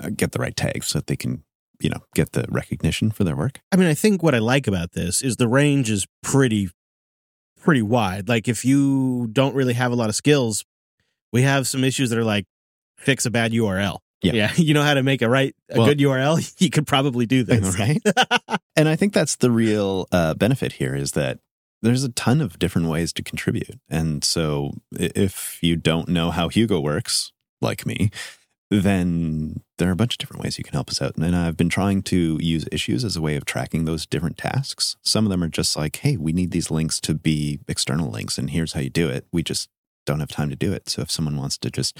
uh, get the right tags so that they can, you know, get the recognition for their work. I mean, I think what I like about this is the range is pretty, pretty wide. Like, if you don't really have a lot of skills, we have some issues that are like fix a bad URL. Yeah. (laughs) you know how to make a right a Well- good URL. (laughs) You could probably do this, (laughs) Right. And I think that's the real uh, benefit here is that there's a ton of different ways to contribute. And so if you don't know how Hugo works, like me, then there are a bunch of different ways you can help us out. And I've been trying to use issues as a way of tracking those different tasks. Some of them are just like, hey, we need these links to be external links, and here's how you do it. We just don't have time to do it. So if someone wants to just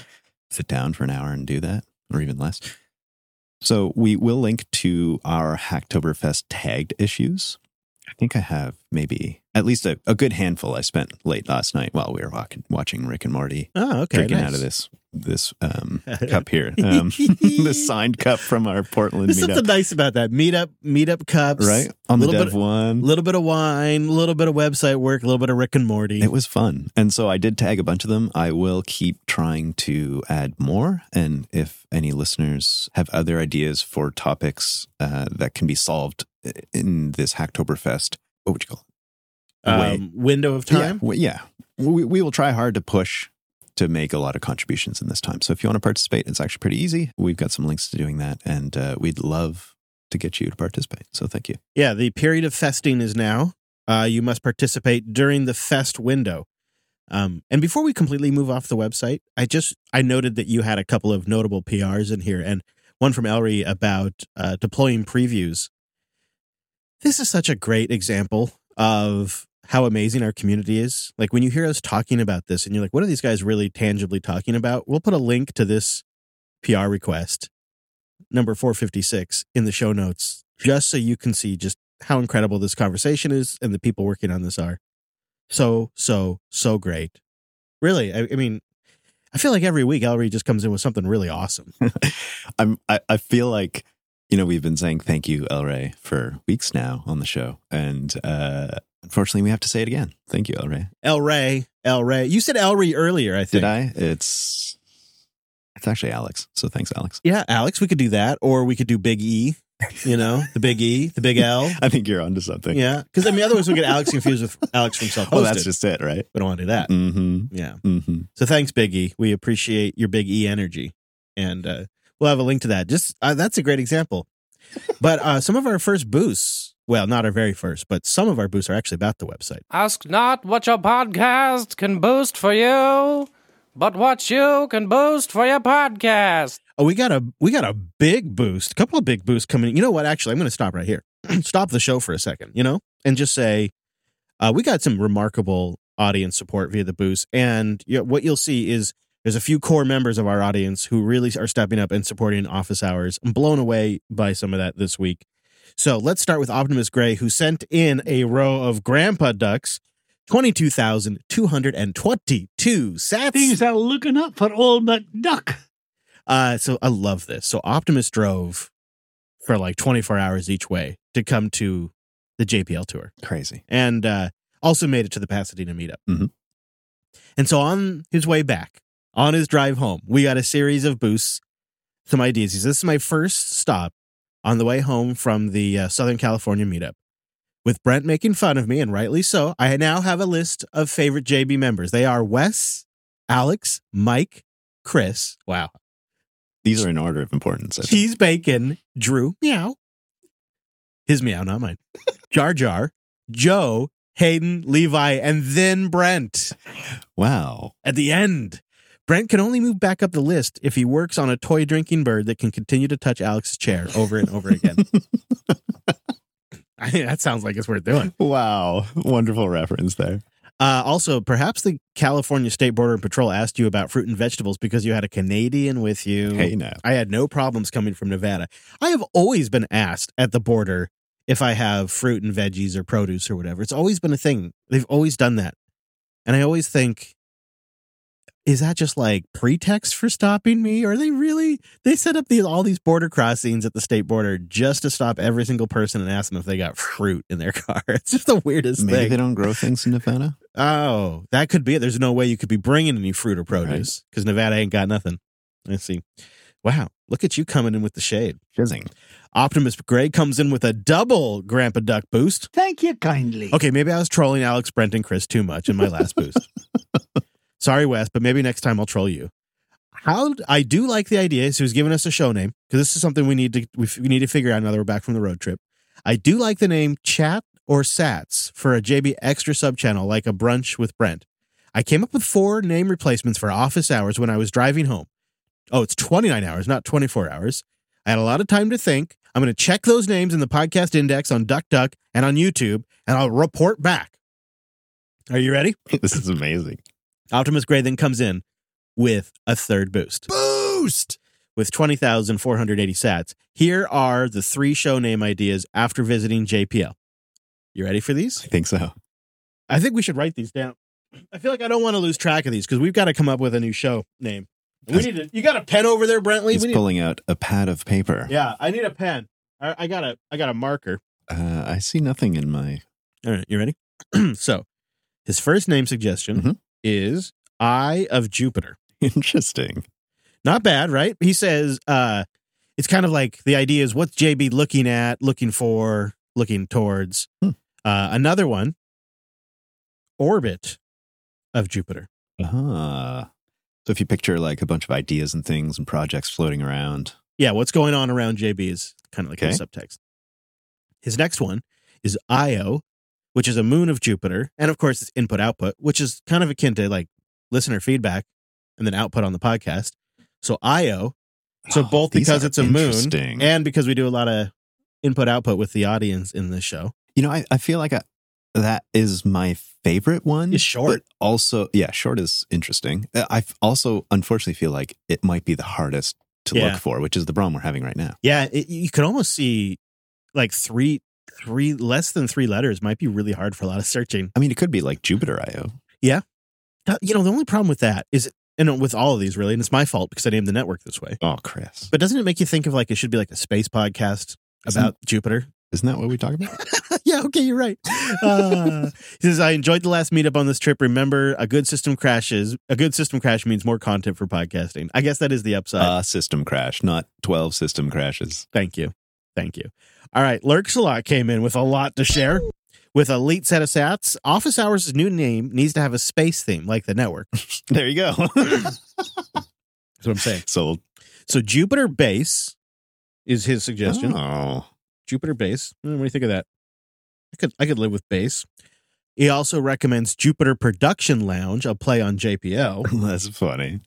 sit down for an hour and do that, or even less. So we will link to our Hacktoberfest tagged issues. I think I have maybe at least a, a good handful I spent late last night while we were walking, watching Rick and Morty Oh, okay. drinking nice. out of this this um, (laughs) cup here, um, (laughs) this signed cup from our Portland There's meetup, something nice about that. Meetup, meetup cups. right on the Dev bit- one. A little bit of wine, a little bit of website work, a little bit of Rick and Morty. It was fun, and so I did tag a bunch of them. I will keep trying to add more, and if any listeners have other ideas for topics uh, that can be solved in this Hacktoberfest, what would you call it? um, window of time. Yeah, w- yeah. We, we will try hard to push to make a lot of contributions in this time. So if you want to participate, it's actually pretty easy. We've got some links to doing that, and uh, we'd love to get you to participate. So thank you. Yeah, the period of festing is now. Uh, you must participate during the fest window. Um, and before we completely move off the website, I just I noted that you had a couple of notable PRs in here, and one from Elry about uh, deploying previews. This is such a great example of how amazing our community is. Like when you hear us talking about this, and you're like, "What are these guys really tangibly talking about?" We'll put a link to this PR request, number four fifty six, in the show notes, just so you can see just how incredible this conversation is and the people working on this are. So, so, so great. Really, I, I mean, I feel like every week Ellery just comes in with something really awesome. (laughs) I'm. I, I feel like you know we've been saying thank you, El Rey, for weeks now on the show, and uh, unfortunately we have to say it again. Thank you, El Rey. El Ray, El Ray. You said Elry earlier, I think. Did I? It's it's actually Alex. So thanks, Alex. Yeah, Alex, we could do that, or we could do Big E. You know, the Big E, the Big L. (laughs) I think you're onto something. Yeah, because I mean, otherwise we get Alex confused with Alex from (laughs) self-hosted. Oh, that's just it, right? we don't want to do that. Mm-hmm. Yeah. Mm-hmm. So thanks, Big E. We appreciate your Big E energy, and uh, we'll have a link to that. Just uh, that's a great example. But uh, some of our first boosts, well, not our very first, but some of our boosts are actually about the website. Ask not what your podcast can boost for you, but what you can boost for your podcast. Oh, we got a we got a big boost, a couple of big boosts coming. You know what? Actually, I'm going to stop right here. (clears throat) stop the show for a second, you know, and just say uh, we got some remarkable audience support via the boost. And you know, what you'll see is there's a few core members of our audience who really are stepping up and supporting office hours. I'm blown away by some of that this week. So let's start with Optimus Gray, who sent in a row of grandpa ducks. 22,222 sats. Things are looking up for old McDuck. Uh, so I love this. So Optimus drove for like 24 hours each way to come to the JPL tour Crazy. and uh, also made it to the Pasadena meetup. Mhm. And so on his way back, on his drive home, we got a series of boosts, some ideas. He says, This is my first stop on the way home from the uh, Southern California meetup. With Brent making fun of me, and rightly so, I now have a list of favorite JB members. They are Wes, Alex, Mike, Chris. Wow. These are in order of importance. Cheese Bacon, Drew, meow. His meow, not mine. (laughs) Jar Jar, Joe, Hayden, Levi, and then Brent Wow. at the end. Brent can only move back up the list if he works on a toy drinking bird that can continue to touch Alex's chair over and over again. (laughs) (laughs) I think that sounds like it's worth doing. Wow. Wonderful reference there. Uh, also, perhaps the California State Border and Patrol asked you about fruit and vegetables because you had a Canadian with you. Hey, now. I had no problems coming from Nevada. I have always been asked at the border if I have fruit and veggies or produce or whatever. It's always been a thing. They've always done that. And I always think, is that just like pretext for stopping me? Are they really they set up these all these border crossings at the state border just to stop every single person and ask them if they got fruit in their (laughs) car? It's just the weirdest Maybe thing. they don't grow things in Nevada. Oh, that could be it. There's no way you could be bringing any fruit or produce because Nevada ain't got nothing. Let's see. Wow, look at you coming in with the shade. Fizzing. Optimus Gray comes in with a double Grandpa Duck boost. Thank you kindly. Okay, maybe I was trolling Alex, Brent, and Chris too much in my last boost. (laughs) Sorry, Wes, but maybe next time I'll troll you. How I do like the idea. So he's giving us a show name because this is something we need to we, we need to figure out now that we're back from the road trip. I do like the name Chat or Sats for a JB extra sub channel like a brunch with Brent. I came up with four name replacements for office hours when I was driving home. Oh, it's 29 hours, not 24 hours. I had a lot of time to think. I'm going to check those names in the podcast index on DuckDuck and on YouTube, and I'll report back. Are you ready? (laughs) This is amazing. Optimus Gray then comes in with a third boost. Boost. with 20,480 sats. Here are the three show name ideas after visiting JPL. You ready for these? I think so. I think we should write these down. I feel like I don't want to lose track of these because we've got to come up with a new show name. We need to, you got a pen over there, Brentley? He's We need, pulling out a pad of paper. yeah, I need a pen. I, I got a I got a marker. Uh, I see nothing in my. All right, you ready? (clears throat) so, his first name suggestion Mhm. Is Eye of Jupiter. (laughs) Interesting. Not bad, right? He says uh it's kind of like the idea is what's JB looking at, looking for, looking towards. Hmm. Uh another one orbit of Jupiter. Uh huh. So if you picture like a bunch of ideas and things and projects floating around, Yeah, what's going on around JB is kind of like Okay. the subtext. His next one is Io, which is a moon of Jupiter, and of course it's input output, which is kind of akin to like listener feedback and then output on the podcast. So Io So Oh, both because it's a moon and because we do a lot of input output with the audience in this show. You know, I, I feel like I, that is my favorite one. It's short. but also, yeah, short is interesting. Uh, I also, unfortunately, feel like it might be the hardest to Yeah. look for, which is the problem we're having right now. Yeah, it, you could almost see like three, three less than three letters might be really hard for a lot of searching. I mean, it could be like Jupiter IO. Uh, You know, the only problem with that is, and with all of these really, and it's my fault because I named the network this way. Oh, Chris. But doesn't it make you think of like it should be like a space podcast about Jupiter? Isn't that what we talk about? (laughs) yeah, okay, you're right. Uh, he says, I enjoyed the last meetup on this trip. Remember, a good system crashes. A good system crash means more content for podcasting. I guess that is the upside. uh, system crash, not 12 system crashes. Thank you. Thank you. All right. Lurks a lot came in with a lot to share. With a elite set of sats, Office Hours' new name needs to have a space theme like the network. (laughs) There you go. (laughs) That's what I'm saying. Sold. So Jupiter Base is his suggestion. Oh. Jupiter Base. Hmm, What do you think of that? I could I could live with base. He also recommends Jupiter Production Lounge, a play on JPL. (laughs) That's funny.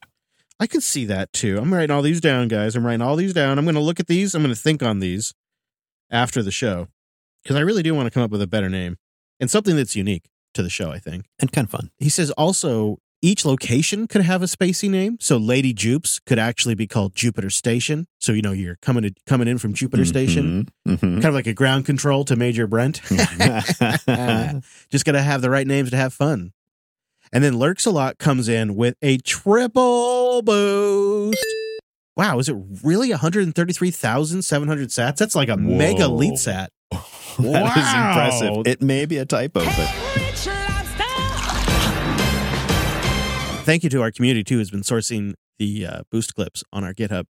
I could see that too. I'm writing all these down, guys. I'm writing all these down. I'm going to look at these. I'm going to think on these after the show because I really do want to come up with a better name and something that's unique to the show. I think And kind of fun. he says also each location could have a spacey name. So Lady Jupes could actually be called Jupiter Station. So you know you're coming to, coming in from Jupiter Station, Mhm. kind of like a ground control to Major Brent. (laughs) (laughs) Just got to have the right names to have fun. And then Lurks a Lot comes in with a triple boost. Wow, is it really 133,700 sats? That's like a mega Whoa. lead sat. (laughs) That is Wow. impressive. It may be a typo, but Thank you to our community too, who's been sourcing the uh, boost clips on our GitHub.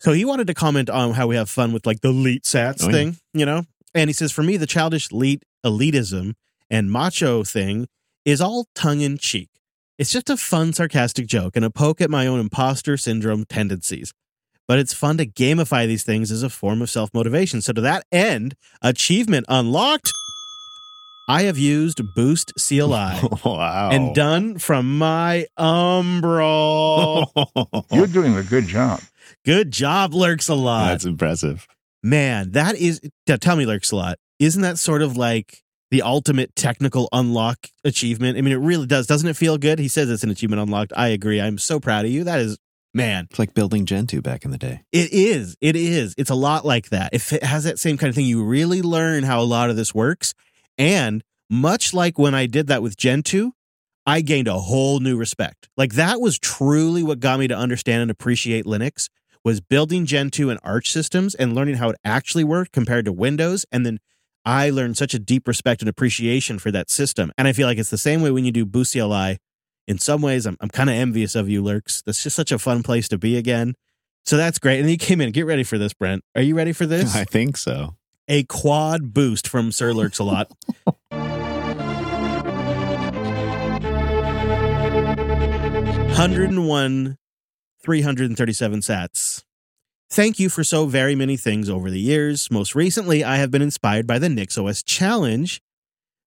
So he wanted to comment on how we have fun with like the elite sats Oh, yeah. thing, you know? And he says, for me, the childish elite elitism and macho thing is all tongue in cheek. It's just a fun, sarcastic joke and a poke at my own imposter syndrome tendencies. But it's fun to gamify these things as a form of self motivation. So, to that end, achievement unlocked. I have used Boost CLI (laughs) wow. and done from my Umbrel. (laughs) You're doing a good job. Good job, Lurks a lot. That's impressive. Man, that is, tell me, Lurks a lot. Isn't that sort of like the ultimate technical unlock achievement? I mean, it really does. Doesn't it feel good? He says it's an achievement unlocked. I agree. I'm so proud of you. That is, man, It's like building Gentoo back in the day. it is. It is. It's a lot like that. If it has that same kind of thing, you really learn how a lot of this works. And much like when I did that with Gentoo, I gained a whole new respect. Like that was truly what got me to understand and appreciate Linux was building Gentoo and Arch systems and learning how it actually worked compared to Windows. And then I learned such a deep respect and appreciation for that system. And I feel like it's the same way when you do Boost CLI. In some ways, I'm, I'm kind of envious of you, Lurks. That's just such a fun place to be again. So that's great. And you came in. Get ready for this, Brent. Are you ready for this? (laughs) I think so. a quad boost from Sir Lurks a lot. (laughs) 101, 337 sats. Thank you for so very many things over the years. Most recently, I have been inspired by the NixOS Challenge,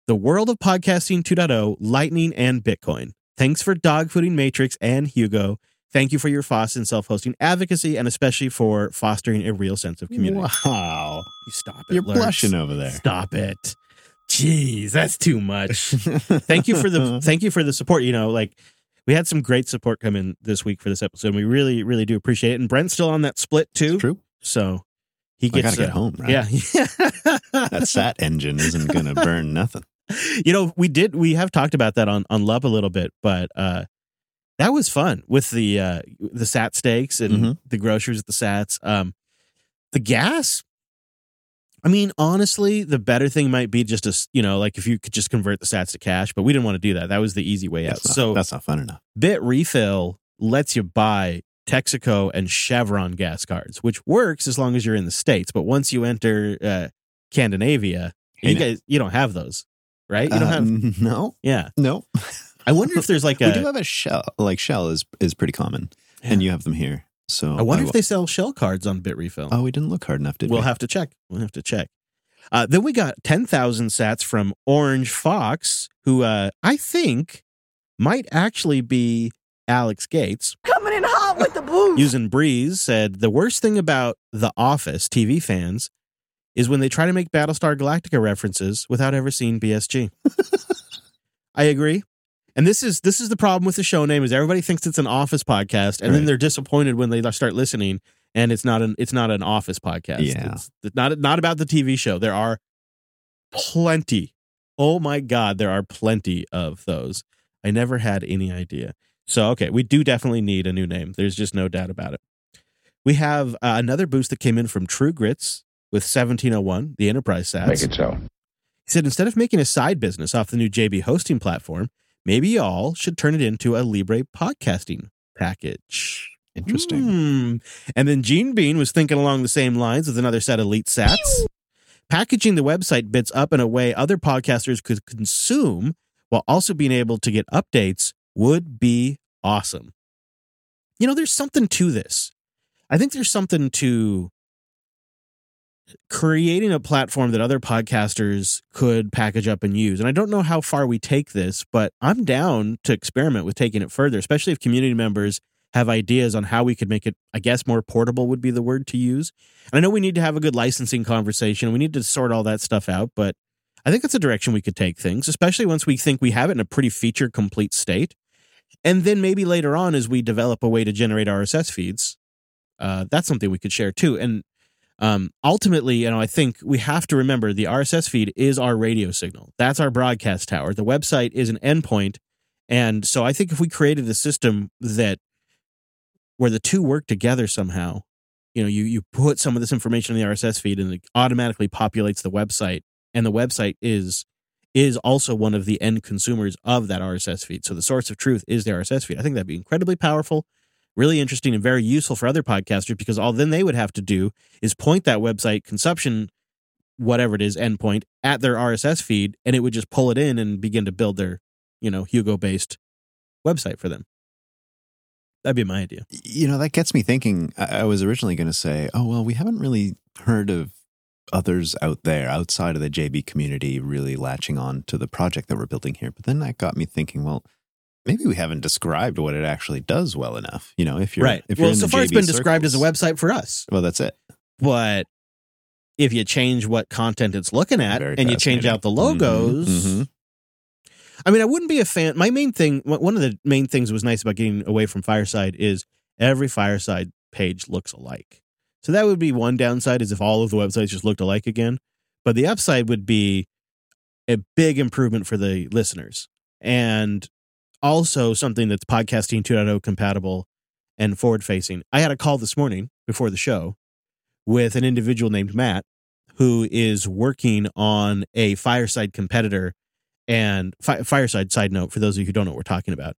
the world of podcasting 2.0, Lightning, and Bitcoin. Thanks for dogfooding Matrix and Hugo. Thank you for your FOSS and self hosting advocacy and especially for fostering a real sense of community. Wow. You stop it. You're blushing over there. Stop it. Jeez, that's too much. (laughs) thank you for the thank you for the support. You know, like we had some great support come in this week for this episode. And we really, really do appreciate it. And Brent's still on that split too. It's true. So he I gets gotta get uh, home, right? Yeah. (laughs) That SAT engine isn't gonna burn nothing. you know, we did we have talked about that on on Love a little bit, but uh that was fun with the uh the sat steaks and Mhm. the groceries at the sats. Um the gas I mean, honestly, the better thing might be just a, s- you know, like if you could just convert the sats to cash, but we didn't want to do that. That was the easy way out. Not, so that's not fun enough. Bitrefill lets you buy Texaco and Chevron gas cards, which works as long as you're in the states. But once you enter uh, Scandinavia, you guys you don't have those, right? You don't have. (laughs) no, Yeah, no. I wonder if there's like (laughs) we do have a shell. Like shell is is pretty common, and you have them here. So I wonder will- if they sell shell cards on Bitrefill. Oh, we didn't look hard enough, did we'll we? Will have to check. We'll have to check. Uh, then we got ten thousand sats from Orange Fox, who uh, I think might actually be Alex Gates. Coming in hot with the booze. (laughs) using Breeze said the worst thing about The Office TV fans is when they try to make Battlestar Galactica references without ever seeing BSG. (laughs) I agree. And this is this is the problem with the show name is everybody thinks it's an Office podcast, and then they're disappointed when they start listening, and it's not an it's not an Office podcast. Yeah. it's not not about the TV show. There are plenty. Oh my God, there are plenty of those. I never had any idea. So okay, we do definitely need a new name. There's just no doubt about it. We have uh, another boost that came in from True Grits with 1701, the enterprise sats. Make it so. He said instead of making a side business off the new JB hosting platform, maybe y'all should turn it into a Libre podcasting package. Interesting. Hmm. And then Gene Bean was thinking along the same lines with another set of elite sats. Packaging the website bits up in a way other podcasters could consume while also being able to get updates would be awesome. You know, there's something to this. I think there's something to creating a platform that other podcasters could package up and use. And I don't know how far we take this, but I'm down to experiment with taking it further, especially if community members have ideas on how we could make it, I guess, more portable would be the word to use. And I know we need to have a good licensing conversation. We need to sort all that stuff out, but I think that's a direction we could take things, especially once we think we have it in a pretty feature complete state. And then maybe later on, as we develop a way to generate RSS feeds, uh, that's something we could share too. And um, ultimately, you know, I think we have to remember the RSS feed is our radio signal. That's our broadcast tower. The website is an endpoint. And so I think if we created a system that where the two work together somehow, you know, you, you put some of this information in the RSS feed and it automatically populates the website and the website is is also one of the end consumers of that RSS feed. So the source of truth is the RSS feed. I think that'd be incredibly powerful, really interesting, and very useful for other podcasters because all then they would have to do is point that website consumption, whatever it is, endpoint at their RSS feed, and it would just pull it in and begin to build their, you know, Hugo based website for them. That'd be my idea. You know, that gets me thinking. I, was originally going to say, oh, well, we haven't really heard of others out there outside of the JB community really latching on to the project that we're building here. But then that got me thinking, well, maybe we haven't described what it actually does well enough. You know, if you're right. If you're well, in so far it's been described as a website for us, Well, that's it. but if you change what content it's looking at Very and you change out the logos, Mhm, mhm. I mean, I wouldn't be a fan. My main thing, one of the main things that was nice about getting away from Fireside is every Fireside page looks alike. So that would be one downside is if all of the websites just looked alike again. But the upside would be a big improvement for the listeners and also something that's podcasting 2.0 compatible and forward facing. I had a call this morning before the show with an individual named Matt who is working on a Fireside competitor and Fi- Fireside side note for those of you who don't know what we're talking about.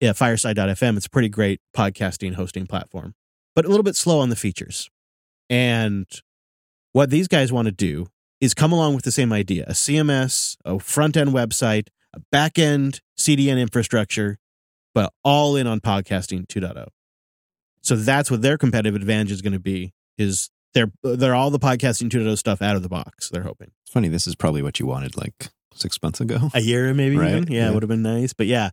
Yeah, fireside.fm. It's a pretty great podcasting hosting platform, but a little bit slow on the features. And what these guys want to do is come along with the same idea a CMS, a front end website, back end CDN infrastructure, but all in on podcasting 2.0. So that's what their competitive advantage is going to be is they're they're all the podcasting 2.0 stuff out of the box. They're hoping It's funny. This is probably what you wanted like six months ago. a year maybe Right, even. Yeah, yeah. it would have been nice. But yeah,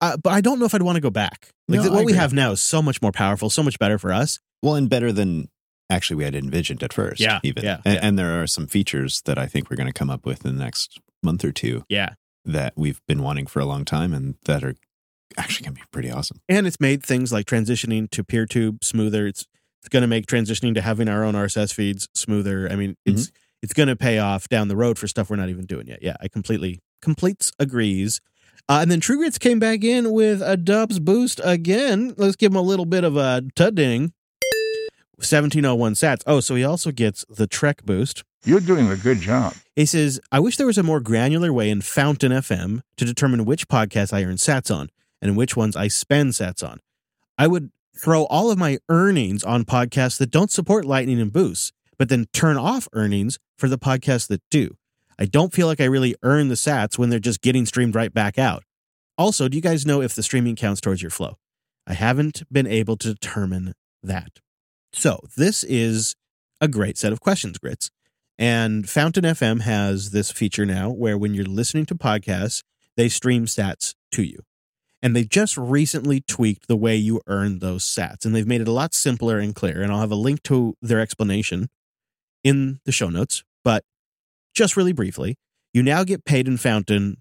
Uh, but I don't know if I'd want to go back. Like No, what we have now is so much more powerful, so much better for us. Well, and better than actually we had envisioned at first. Yeah, even. yeah, and, yeah. and there are some features that I think we're going to come up with in the next month or two Yeah. That we've been wanting for a long time, and that are actually going to be pretty awesome. And it's made things like transitioning to PeerTube smoother. It's it's going to make transitioning to having our own RSS feeds smoother. I mean, it's it's going to pay off down the road for stuff we're not even doing yet. Yeah, I completely completes agrees. Uh, and then True Grits came back in with a Dubs boost again. Let's give him a little bit of a tudding. 1701 sats. Oh, so he also gets the Trek boost. You're doing a good job. He says, I wish there was a more granular way in Fountain FM to determine which podcasts I earn sats on and which ones I spend sats on. I would throw all of my earnings on podcasts that don't support Lightning and Boosts, but then turn off earnings for the podcasts that do. I don't feel like I really earn the sats when they're just getting streamed right back out. Also, do you guys know if the streaming counts towards your flow? I haven't been able to determine that. So, this is a great set of questions, Grits. And Fountain FM has this feature now where when you're listening to podcasts, they stream sats to you. And they just recently tweaked the way you earn those sats. And they've made it a lot simpler and clear. And I'll have a link to their explanation in the show notes. But just really briefly, you now get paid in Fountain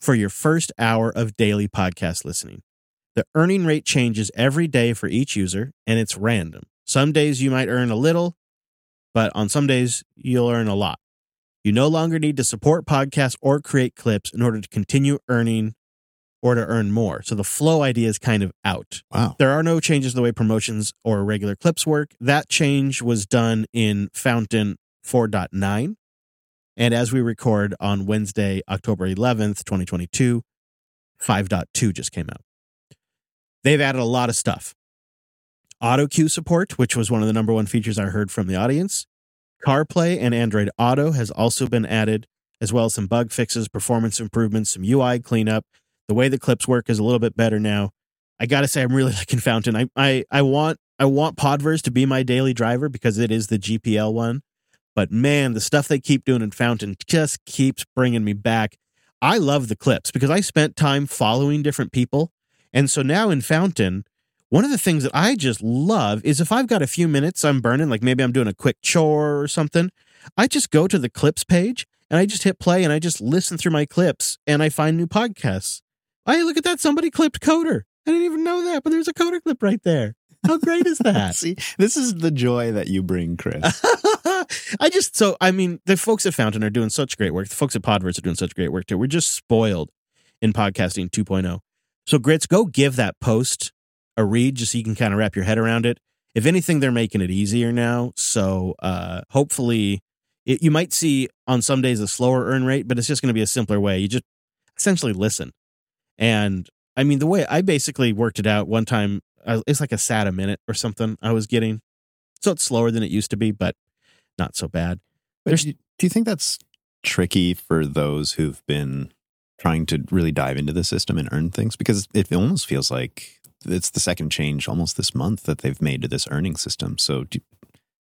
for your first hour of daily podcast listening. The earning rate changes every day for each user, and it's random. Some days you might earn a little, but on some days you'll earn a lot. You no longer need to support podcasts or create clips in order to continue earning or to earn more. So the flow idea is kind of out. Wow. There are no changes to the way promotions or regular clips work. That change was done in Fountain 4.9. And as we record on Wednesday, October 11th, 2022, 5.2 just came out. They've added a lot of stuff. Auto cue support, which was one of the number one features I heard from the audience. CarPlay and Android Auto has also been added, as well as some bug fixes, performance improvements, some UI cleanup. The way the clips work is a little bit better now. I gotta say, I'm really (laughs) liking Fountain. I I, I want I want Podverse to be my daily driver because it is the GPL one. But man, the stuff they keep doing in Fountain just keeps bringing me back. I love the clips because I spent time following different people. And so now in Fountain, one of the things that I just love is if I've got a few minutes I'm burning, like maybe I'm doing a quick chore or something, I just go to the clips page and I just hit play and I just listen through my clips and I find new podcasts. Hey, look at that. Somebody clipped Coder. I didn't even know that, but there's a Coder clip right there. How great is (laughs) that? See, this is the joy that you bring, Chris. (laughs) I just so I mean the folks at Fountain are doing such great work. The folks at Podverse are doing such great work too. We're just spoiled in podcasting 2.0. So grits, go give that post a read just so you can kind of wrap your head around it. If anything, they're making it easier now. So uh hopefully it, you might see on some days a slower earn rate, but it's just going to be a simpler way. You just essentially listen. And I mean, the way I basically worked it out one time, uh, it's like a sat a minute or something I was getting. So it's slower than it used to be, but not so bad. But do you think that's tricky for those who've been trying to really dive into the system and earn things? Because it almost feels like it's the second change almost this month that they've made to this earning system. So do,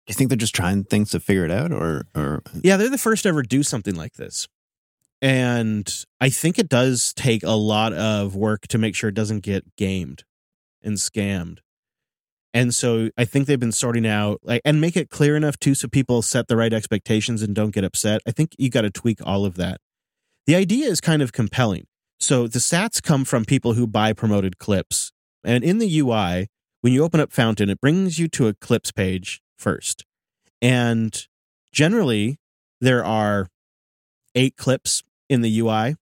you think they're just trying things to figure it out, or or Yeah, they're the first to ever do something like this. And I think it does take a lot of work to make sure it doesn't get gamed and scammed. And so I think they've been sorting out like and make it clear enough too so people set the right expectations and don't get upset. I think you got to tweak all of that. The idea is kind of compelling. So the sats come from people who buy promoted clips. And in the UI, when you open up Fountain, it brings you to a clips page first. And generally, there are eight clips in the UI.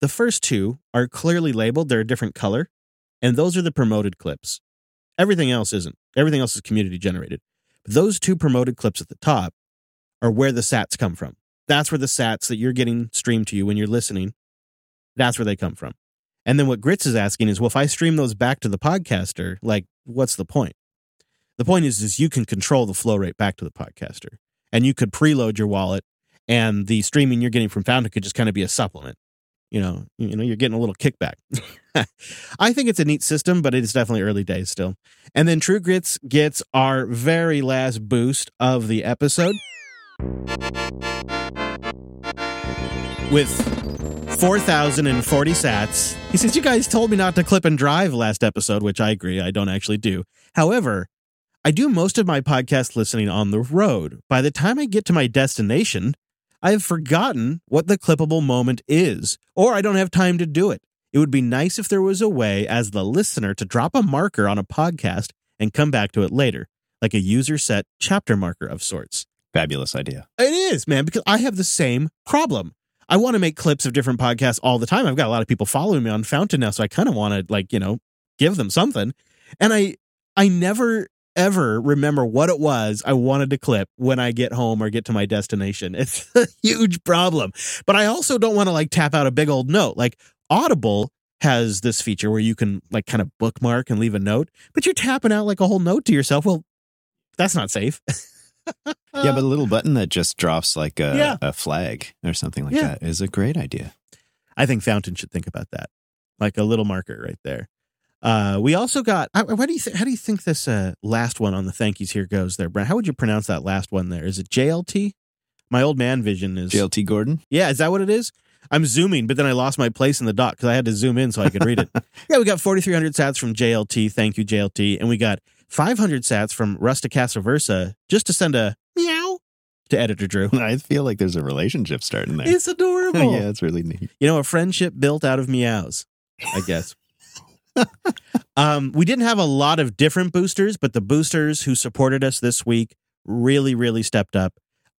The first two are clearly labeled, they're a different color, and those are the promoted clips. Everything else isn't. Everything else is community generated. But those two promoted clips at the top are where the sats come from. That's where the sats that you're getting streamed to you when you're listening, that's where they come from. And then what Grits is asking is, well, if I stream those back to the podcaster, like, what's the point? The point is, is you can control the flow rate back to the podcaster, and you could preload your wallet, and the streaming you're getting from Fountain could just kind of be a supplement. You know, you know, you're getting a little kickback. (laughs) I think it's a neat system, but it's definitely early days still. And then True Grits gets our very last boost of the episode with 4,040 sats. He says, You guys told me not to clip and drive last episode, which I agree. I don't actually do. However, I do most of my podcast listening on the road. By the time I get to my destination, I have forgotten what the clippable moment is, or I don't have time to do it. It would be nice if there was a way, as the listener, to drop a marker on a podcast and come back to it later, like a user set chapter marker of sorts. Fabulous idea. It is, man, because I have the same problem. I want to make clips of different podcasts all the time. I've got a lot of people following me on Fountain now, so I kind of want to like, you know, give them something. And I I never ever remember what it was I wanted to clip when I get home or get to my destination. (laughs) It's a huge problem. But I also don't want to like tap out a big old note. Like Audible has this feature where you can like kind of bookmark and leave a note, but you're tapping out like a whole note to yourself. Well, that's not safe. (laughs) yeah, but a little button that just drops like a, Yeah. a flag or something like Yeah. that is a great idea. I think Fountain should think about that, like a little marker right there. Uh, we also got. I- What do you th- how do you think this uh, last one on the thank yous here goes there, Brent? How would you pronounce that last one there? Is it JLT? My old man vision is JLT Gordon? Yeah, is that what it is? I'm zooming, but then I lost my place in the dock because I had to zoom in so I could read it. (laughs) yeah, we got 4,300 sats from JLT. Thank you, JLT. And we got 500 sats from Rusticasa Versa just to send a meow to Editor Drew. (laughs) I feel like there's a relationship starting there. It's (laughs) adorable. yeah, it's really neat. You know, a friendship built out of meows, I guess. (laughs) um, we didn't have a lot of different boosters, but the boosters who supported us this week really, really stepped up.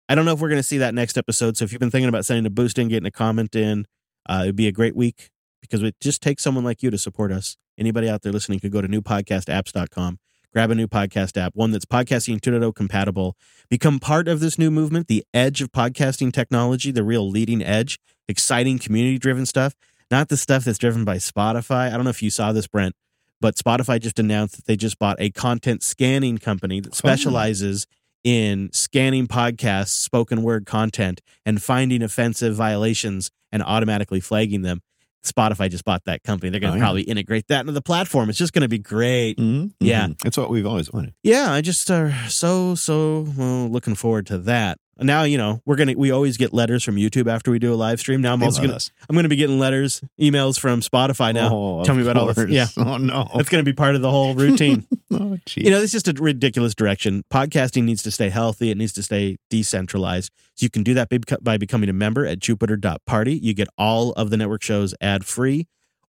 I don't know if we're going to see that next episode. So if you've been thinking about sending a boost in, getting a comment in, uh, it'd be a great week because it just takes someone like you to support us. Anybody out there listening could go to newpodcastapps.com, grab a new podcast app, one that's podcasting 2.0 compatible, become part of this new movement, the edge of podcasting technology, the real leading edge, exciting community driven stuff, not the stuff that's driven by Spotify. I don't know if you saw this, Brent, but Spotify just announced that they just bought a content scanning company that specializes in scanning podcasts, spoken word content, and finding offensive violations and automatically flagging them. Spotify just bought that company. They're going to Oh, yeah. probably integrate that into the platform. It's just going to be great. Mhm, Yeah. mhm. It's what we've always wanted. Yeah, I just uh, so so well, looking forward to that. Now you know we're gonna we always get letters from YouTube after we do a live stream. Now I'm They also gonna us. I'm gonna be getting letters, emails from Spotify now. Oh, Tell me about all this. course. Yeah, Oh, no. that's gonna be part of the whole routine. (laughs) oh, geez. you know, it's just a ridiculous direction. Podcasting needs to stay healthy. It needs to stay decentralized. So you can do that by, by becoming a member at Jupiter.party. You get all of the network shows ad free,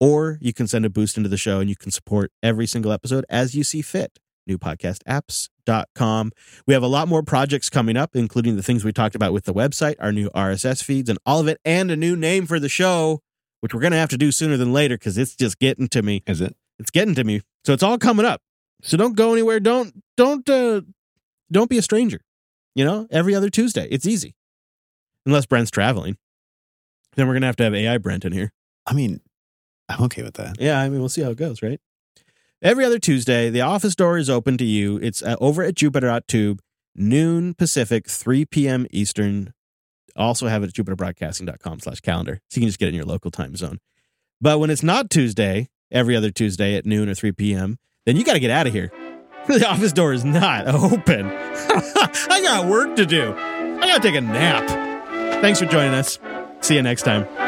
or you can send a boost into the show and you can support every single episode as you see fit. Newpodcastapps.com. We have a lot more projects coming up, including the things we talked about with the website, our new RSS feeds, and all of it, and a new name for the show, which we're going to have to do sooner than later because it's just getting to me. Is it? it's getting to me. So it's all coming up. So don't go anywhere. Don't don't uh don't be a stranger you know? Every other tuesday it's easy. Unless brent's traveling. Then we're gonna have to have ai brent in here. I mean, I'm okay with that. yeah i mean we'll see how it goes right every other tuesday the office door is open to you. It's uh, over at jupiter.tube noon pacific 3 p.m eastern. Also have it at jupiterbroadcasting.com slash calendar so you can just get it in your local time zone. But when it's not tuesday every other tuesday at noon or 3 p.m then you got to get out of here. (laughs) The office door is not (laughs) open. (laughs) I got work to do. I gotta take a nap. Thanks for joining us. See you next time